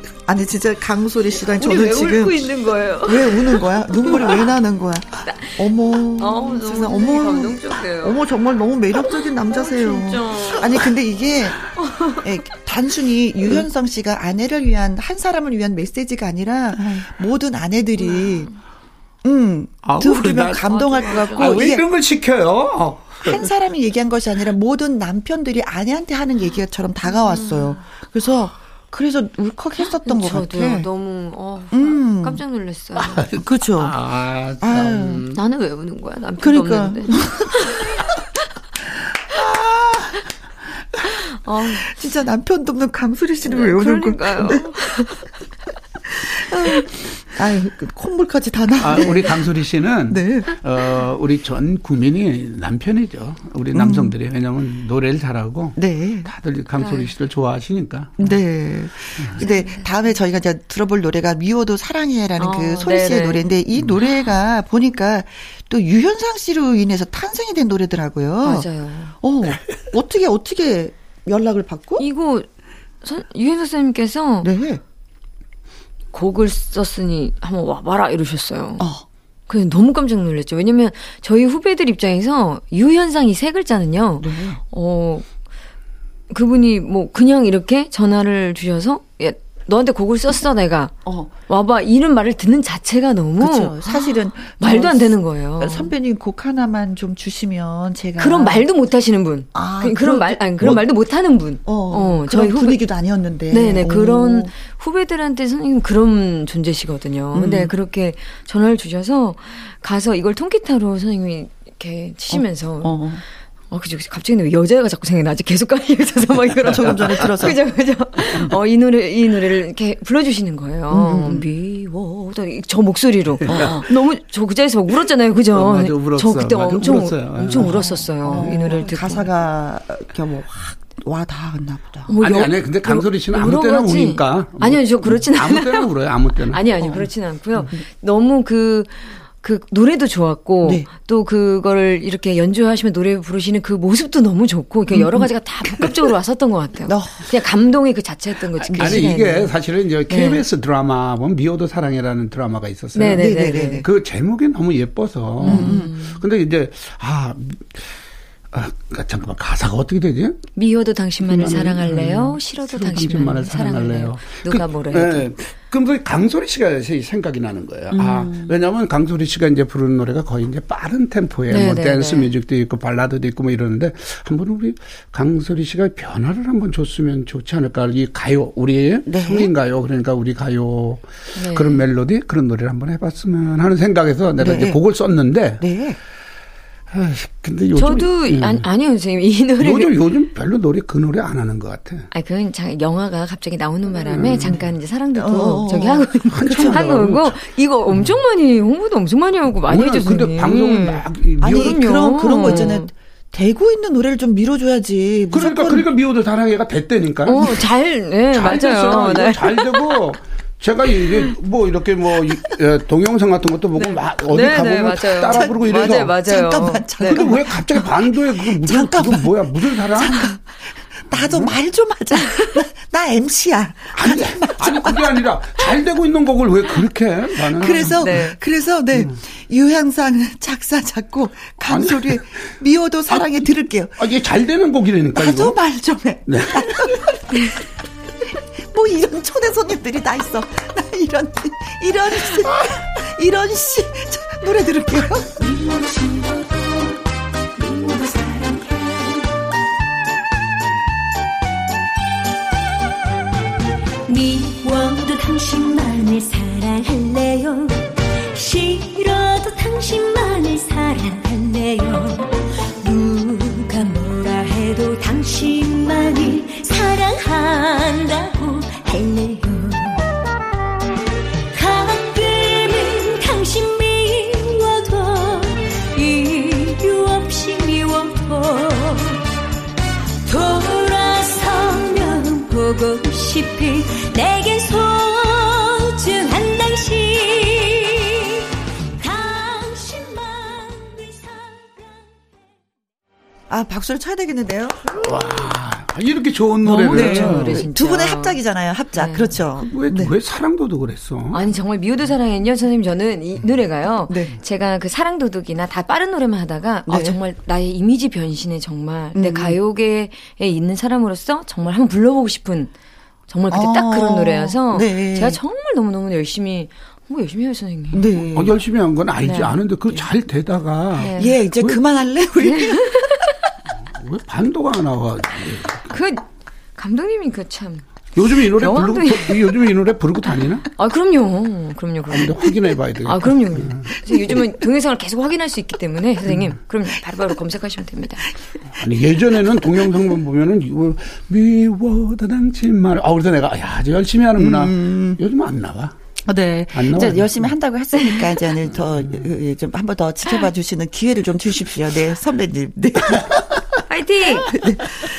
진짜 강소리 씨랑 우리 저는 왜 지금. 울고 있는 거예요? 왜 우는 거야? 눈물이 왜 나는 거야? 어머, 어우, 세상, 너무 어머, 감동적이에요. 어머 정말 너무 매력적인 남자세요. 진짜. 아니 근데 이게 예, 단순히 유현성 씨가 아내를 위한 한 사람을 위한 메시지가 아니라 모든 아내들이 음 아우, 들으면 나- 감동할 것 같고 아, 왜 이게 이런 걸 시켜요? 한 사람이 얘기한 것이 아니라 모든 남편들이 아내한테 하는 얘기처럼 다가왔어요. 그래서 그래서 울컥했었던 것 저도 같아. 너무 어, 음. 깜짝 놀랐어요. 그죠? 아, 아유. 나는 왜 우는 거야? 남편도 그러니까. 없는데. 어, 진짜 남편도 없는 강수리 씨는 왜 우는 그러니까요. 건데? 아유, 그 콧물까지 다 나. 아, 우리 강수리 씨는 네. 어, 우리 전 국민이 남편이죠. 우리 남성들이 왜냐면 노래를 잘하고 네. 다들 강수리 씨를 좋아하시니까. 네. 근데 다음에 저희가 이제 들어볼 노래가 미워도 사랑해라는 어, 그 소리 씨의 네네. 노래인데 이 노래가 보니까 또 유현상 씨로 인해서 탄생이 된 노래더라고요. 맞아요. 어, 어떻게, 어떻게 연락을 받고? 이거 선- 유현석 선생님께서 네. 곡을 썼으니 한번 와봐라 이러셨어요. 어. 그래서 너무 깜짝 놀랐죠. 왜냐면 저희 후배들 입장에서 유현상이 세 글자는요. 네. 어 그분이 뭐 그냥 이렇게 전화를 주셔서 야, 너한테 곡을 썼어 내가 어. 와봐 이런 말을 듣는 자체가 너무 그렇죠. 사실은 말도 안저 되는 거예요. 선배님 곡 하나만 좀 주시면 제가 그런 말도 못 하시는 분. 아, 그, 그런- 런 말, 아니, 그런 뭐- 말도 못 하는 분. 어, 어, 저희 후배- 분위기도 아니었는데. 네네, 오. 그런 후배들한테 선생님 그런 존재시거든요. 음. 근데 그렇게 전화를 주셔서 가서 이걸 통기타로 선생님이 이렇게 치시면서 어, 어. 그죠. 갑자기 왜 여자가 자꾸 생각나지? 계속 깔려 있어서 막 이런 조금 전에 들어서. 그죠, 그죠. 어, 이 노래, 이 노래를 이렇게 불러주시는 거예요. 음. 미워. 저 목소리로. 너무, 저 그 자리에서 막 울었잖아요. 그죠? 어, 맞아, 울었어. 저 그때 맞아, 엄청, 울었어요. 엄청 어. 울었었어요. 이 노래를 듣고. 가사가 이렇게 뭐 확 와 닿았나 보다. 뭐 아니, 여- 아니, 근데 강소리 씨는 여- 아무 때나 가지- 우니까. 뭐 아니요, 저 그렇진 않아요. 아무 때나 울어요, 아무 때나. 아니, 아니, 그렇진 않고요. 너무 그, 그 노래도 좋았고 네. 또 그거를 이렇게 연주하시면 노래 부르시는 그 모습도 너무 좋고 이렇게 여러 가지가 다 복합적으로 왔었던 것 같아요. 어. 그냥 감동이 그 자체였던 거지. 그 아니, 시간에는. 이게 사실은 이제 KBS 드라마 보면 미워도 사랑해라는 드라마가 있었어요. 네네네. 네네네. 그 제목이 너무 예뻐서. 근데 이제, 아, 아, 그 잠깐만, 가사가 어떻게 되지? 미워도 당신만을 사랑할래요. 싫어도 당신만을 사랑할래요. 누가 그, 뭐래 해도. 예, 그럼 그 강소리 씨가 생각이 나는 거예요. 아, 왜냐면 강소리 씨가 이제 부르는 노래가 거의 이제 빠른 템포에 네, 뭐 네, 댄스 네. 뮤직도 있고 발라드도 있고 뭐 이러는데 한번 우리 강소리 씨가 변화를 한번 줬으면 좋지 않을까. 이 가요, 우리 네. 성인 가요, 그러니까 우리 가요 네. 그런 멜로디 그런 노래를 한번 해봤으면 하는 생각에서 내가 네. 이제 곡을 썼는데 네. 아, 근데 요즘 저도 음. 아니, 아니요 선생님 이 노래 요즘 요즘 별로 노래 그 노래 안 하는 것 같아. 아, 그건 자, 영화가 갑자기 나오는 바람에 잠깐 이제 사랑도도 어, 저기 하고 한참 하고 나가고. 오고 이거 엄청 많이 홍보도 엄청 많이 하고 많이 해줬어요. 근데 방송을 막 이- 아니 그런 그런 거 있잖아요. 되고 있는 노래를 좀 밀어줘야지. 그러니까 그러니까 미워도 사랑해가 됐다니까. 어, 잘, 네, 잘 맞아요. 됐어요. 네. 잘 되고 제가 이게 뭐 이렇게 뭐 동영상 같은 것도 보고 막 어디 네, 가보면 네. 따라 부르고 이래서 맞아요, 맞아요. 잠깐만, 잠깐만. 근데 왜 갑자기 반도에 그거 무슨 잠깐만. 그거 뭐야 무슨 사랑? 나도 말좀 하자. 나 MC야. 아니, 아니 그게 아니라 잘 되고 있는 곡을 왜 그렇게 해? 나는 그래서 네. 그래서 네 유향상 작사 작곡 강소리 미워도 사랑해 들을게요. 아, 이게 잘 되는 곡이라니까 나도. 말 좀 해. 네. 뭐 이런 초대 손님들이 다 있어. 나 이런 이런 씨, 이런 씨 저, 노래 들을게요. 미워도 당신만을 사랑할래요 싫어도 당신 아 박수를 쳐야 되겠는데요. 아, 이렇게 좋은 노래를 네. 좋은 노래 진짜. 두 분의 합작이잖아요. 합작 네. 그렇죠. 왜, 네. 왜 사랑도도 그랬어? 아니 정말 미워도 사랑했요 선생님 저는 이 노래가요. 네. 제가 그 사랑도둑이나 다 빠른 노래만 하다가 아, 네. 정말 나의 이미지 변신에 정말 내 음. 가요계에 있는 사람으로서 정말 한번 불러보고 싶은 정말 그때 딱 어, 그런 노래여서 네. 제가 정말 너무 너무 열심히 뭐 열심히 해요 선생님. 네. 어, 열심히 한 건 알지 네. 않은데 그 잘 되다가 네. 예 이제 그만할래 우리. 왜 반도가 안 나와? 그 감독님이 그 참. 요즘 이 노래 부르고 요즘 이 노래 부르고 다니나? 아 그럼요, 그럼요, 근데 그럼요. 확인해 봐야 되겠다. 아 그럼요. 그래서 요즘은 동영상을 계속 확인할 수 있기 때문에 선생님, 그럼 바로바로 검색하시면 됩니다. 아니 예전에는 동영상만 보면은 이거 미워 다 당신만 아 그래서 내가 야 아주 열심히 하는구나. 요즘 안 나와. 네. 안 이제. 열심히 한다고 했으니까 이제는 더좀 한 번 더 지켜봐 주시는 기회를 좀 주십시오. 네 선배님. 네. 파이팅!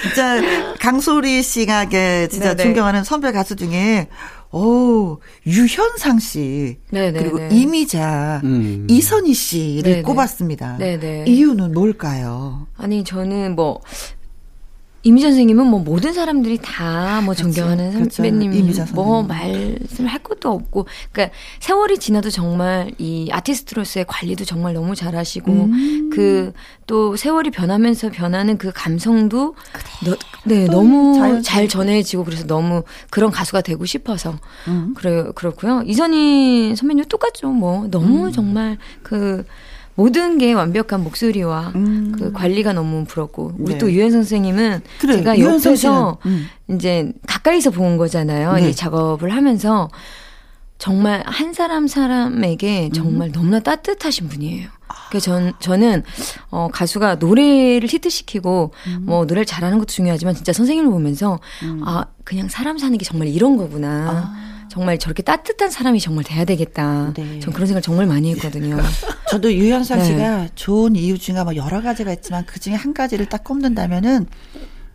진짜 강소리 씨가 게 진짜 네네. 존경하는 선배 가수 중에 오 유현상 씨 네네네. 그리고 이미자 음. 이선희 씨를 네네. 꼽았습니다. 네네. 이유는 뭘까요? 아니 저는 뭐 이미자 선생님은 뭐 모든 사람들이 다 뭐 존경하는 그렇죠. 선배님 이미자 뭐 선생님. 말씀할 것도 없고 그러니까 세월이 지나도 정말 이 아티스트로서의 관리도 정말 너무 잘하시고 음. 그또 세월이 변하면서 변하는 그 감성도 너, 네 너무 자연스럽게. 잘 전해지고 그래서 너무 그런 가수가 되고 싶어서 음. 그래 그렇고요 이선희 선배님 똑같죠 뭐 너무 음. 정말 그 모든 게 완벽한 목소리와 음. 그 관리가 너무 부럽고 우리 네. 또 유현 선생님은 그래, 제가 옆에서 음. 이제 가까이서 본 거잖아요. 네. 이 작업을 하면서 정말 한 사람 사람에게 정말 음. 너무나 따뜻하신 분이에요. 그래서 전 저는 어 가수가 노래를 히트시키고 음. 뭐 노래를 잘하는 것도 중요하지만 진짜 선생님을 보면서 음. 아 그냥 사람 사는 게 정말 이런 거구나. 정말 저렇게 따뜻한 사람이 정말 돼야 되겠다. 아. 네. 전 그런 생각 정말 많이 했거든요. 저도 유현상 네. 씨가 좋은 이유 중에 뭐 여러 가지가 있지만 그 중에 한 가지를 딱 꼽는다면은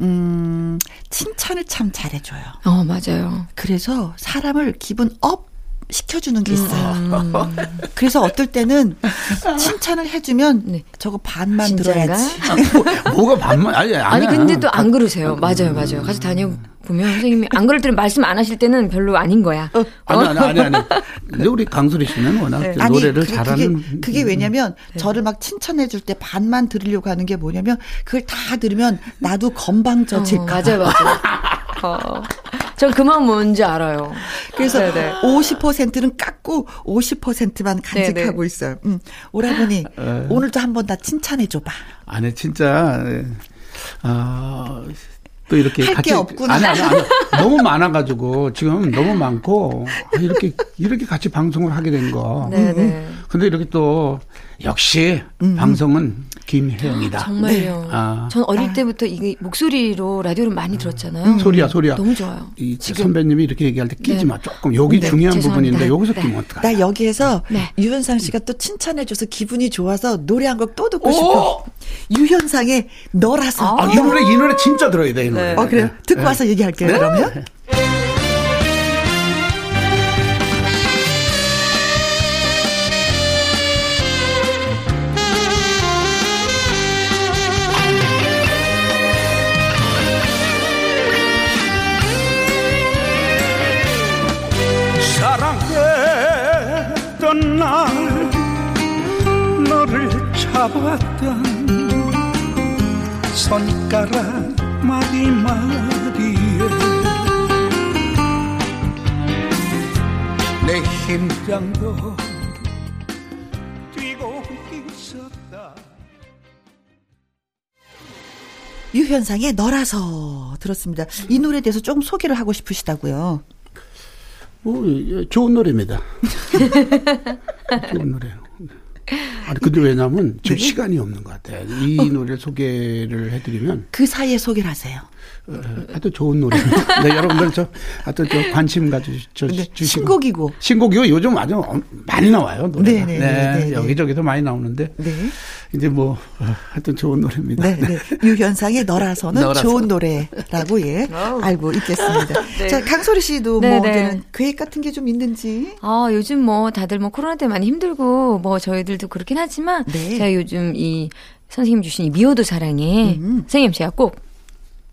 음 칭찬을 참 잘해줘요. 어 맞아요. 그래서 사람을 기분 up 시켜주는 게 있어요. 음. 그래서 어떨 때는 칭찬을 해주면 네. 저거 반만 진짜인가? 들어야지. 뭐 가 반만 아니 아니. 근데 또 안 그러세요. 맞아요, 맞아요. 가서 다녀 보면 선생님이 안 그럴 때는 말씀 안 하실 때는 별로 아닌 거야. 아니 아니 아니 아니. 근데 우리 강소리 씨는 워낙 네. 그 아니 노래를 그게, 잘하는 음. 그게, 그게 왜냐면 저를 막 칭찬해 줄 때 반만 들으려고 하는 게 뭐냐면 그걸 다 들으면 나도 건방져질까 어, 맞아요, 맞아요. 어, 전그 마음 뭔지 알아요. 그래서 네네. 50%는 깎고 50%만 간직하고 네네. 있어요. 음, 오라버니 에. 오늘도 한 번 다 칭찬해 줘봐. 아니 진짜 아. 또 이렇게 할게 같이 없구나. 아니, 아니, 아니. 너무 많아가지고 지금 너무 많고 아, 이렇게 이렇게 같이 방송을 하게 된 거. 네네. 근데 이렇게 또 역시 음. 방송은 김혜영이다. 정말요. 아. 전 어릴 때부터 이 목소리로 라디오를 많이 들었잖아요. 소리야 소리야. 너무 좋아요. 이 선배님이 이렇게 얘기할 때 끼지 네. 마. 조금 여기 네, 중요한 죄송합니다. 부분인데 여기서 네. 끼면 어떡하 나 여기에서 네. 유현상 씨가 또 칭찬해줘서 기분이 좋아서 노래 한 곡 또 듣고 오! 싶어. 유현상의 너라서. 아, 이 노래 이 노래 진짜 들어야 돼 이 노래. 어 그래요. 듣고 네. 와서 얘기할게요. 그러면. 사랑했던 날 너를 잡았던 손가락 마디마디에 내 심장도 뛰고 있었다 유현상의 너라서 들었습니다. 이 노래에 대해서 조금 소개를 하고 싶으시다고요. 뭐, 예, 좋은 노래입니다. 좋은 노래요. 아니, 근데 왜냐면 지금 네. 시간이 없는 것 같아요. 이 노래를 소개를 해드리면, 그 사이에 소개를 하세요. 어, 하여튼 좋은 노래입니다. 네, 여러분들 저, 하여튼 저 관심 가져주시고. 네, 신곡이고. 신곡이요? 요즘 아주 엄- 많이 나와요. 노래가. 네, 네, 네, 네, 네. 여기저기서 많이 나오는데, 네. 이제 뭐, 어, 하여튼 좋은 노래입니다. 네, 네. 유현상의 너라서는 너라서. 좋은 노래라고 예 알고 있겠습니다. 자 강소리 씨도 네, 뭐 네. 이제는 계획 같은 게 좀 있는지. 아, 요즘 뭐 다들 뭐 코로나 때 많이 힘들고 뭐 저희들도 그렇긴 하지만 네. 제가 요즘 이 선생님 주신 이 미워도 사랑에 음. 선생님 제가 꼭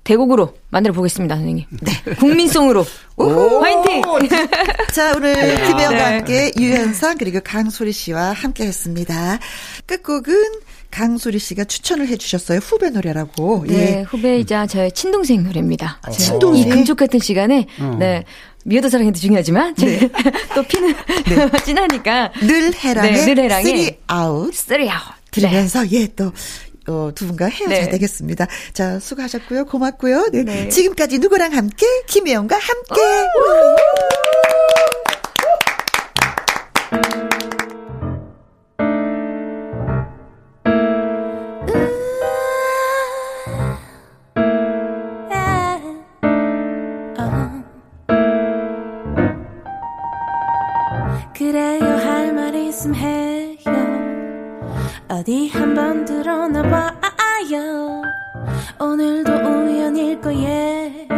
대곡으로 만들어 보겠습니다, 선생님. 네. 국민송으로. 화이팅! 자 오늘 김혜영과 네. 함께 유현상 그리고 강소리 씨와 함께 했습니다. 끝곡은 강소리 씨가 추천을 해주셨어요 후배 노래라고. 네, 예. 후배이자 저의 친동생 노래입니다. 제가 친동생? 이 금쪽 같은 시간에 네. 미워도 사랑해도 중요하지만 제- 또 피는 진하니까 늘 해랑의 네, 늘 해랑의 three 아웃 쓰리 아웃. 들으면서 예 또. 어, 두 분과 헤어져야 네. 되겠습니다. 자, 수고하셨고요. 고맙고요. 네. 네. 지금까지 누구랑 함께? 김혜영과 함께. 어디 한번 들어나 봐요. 오늘도 우연일 거예요.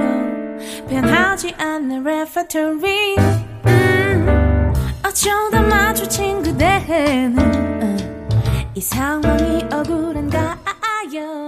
변하지 않는 레퍼토리 음, 어쩌다 마주친 그대는 음, 이 상황이 억울한가요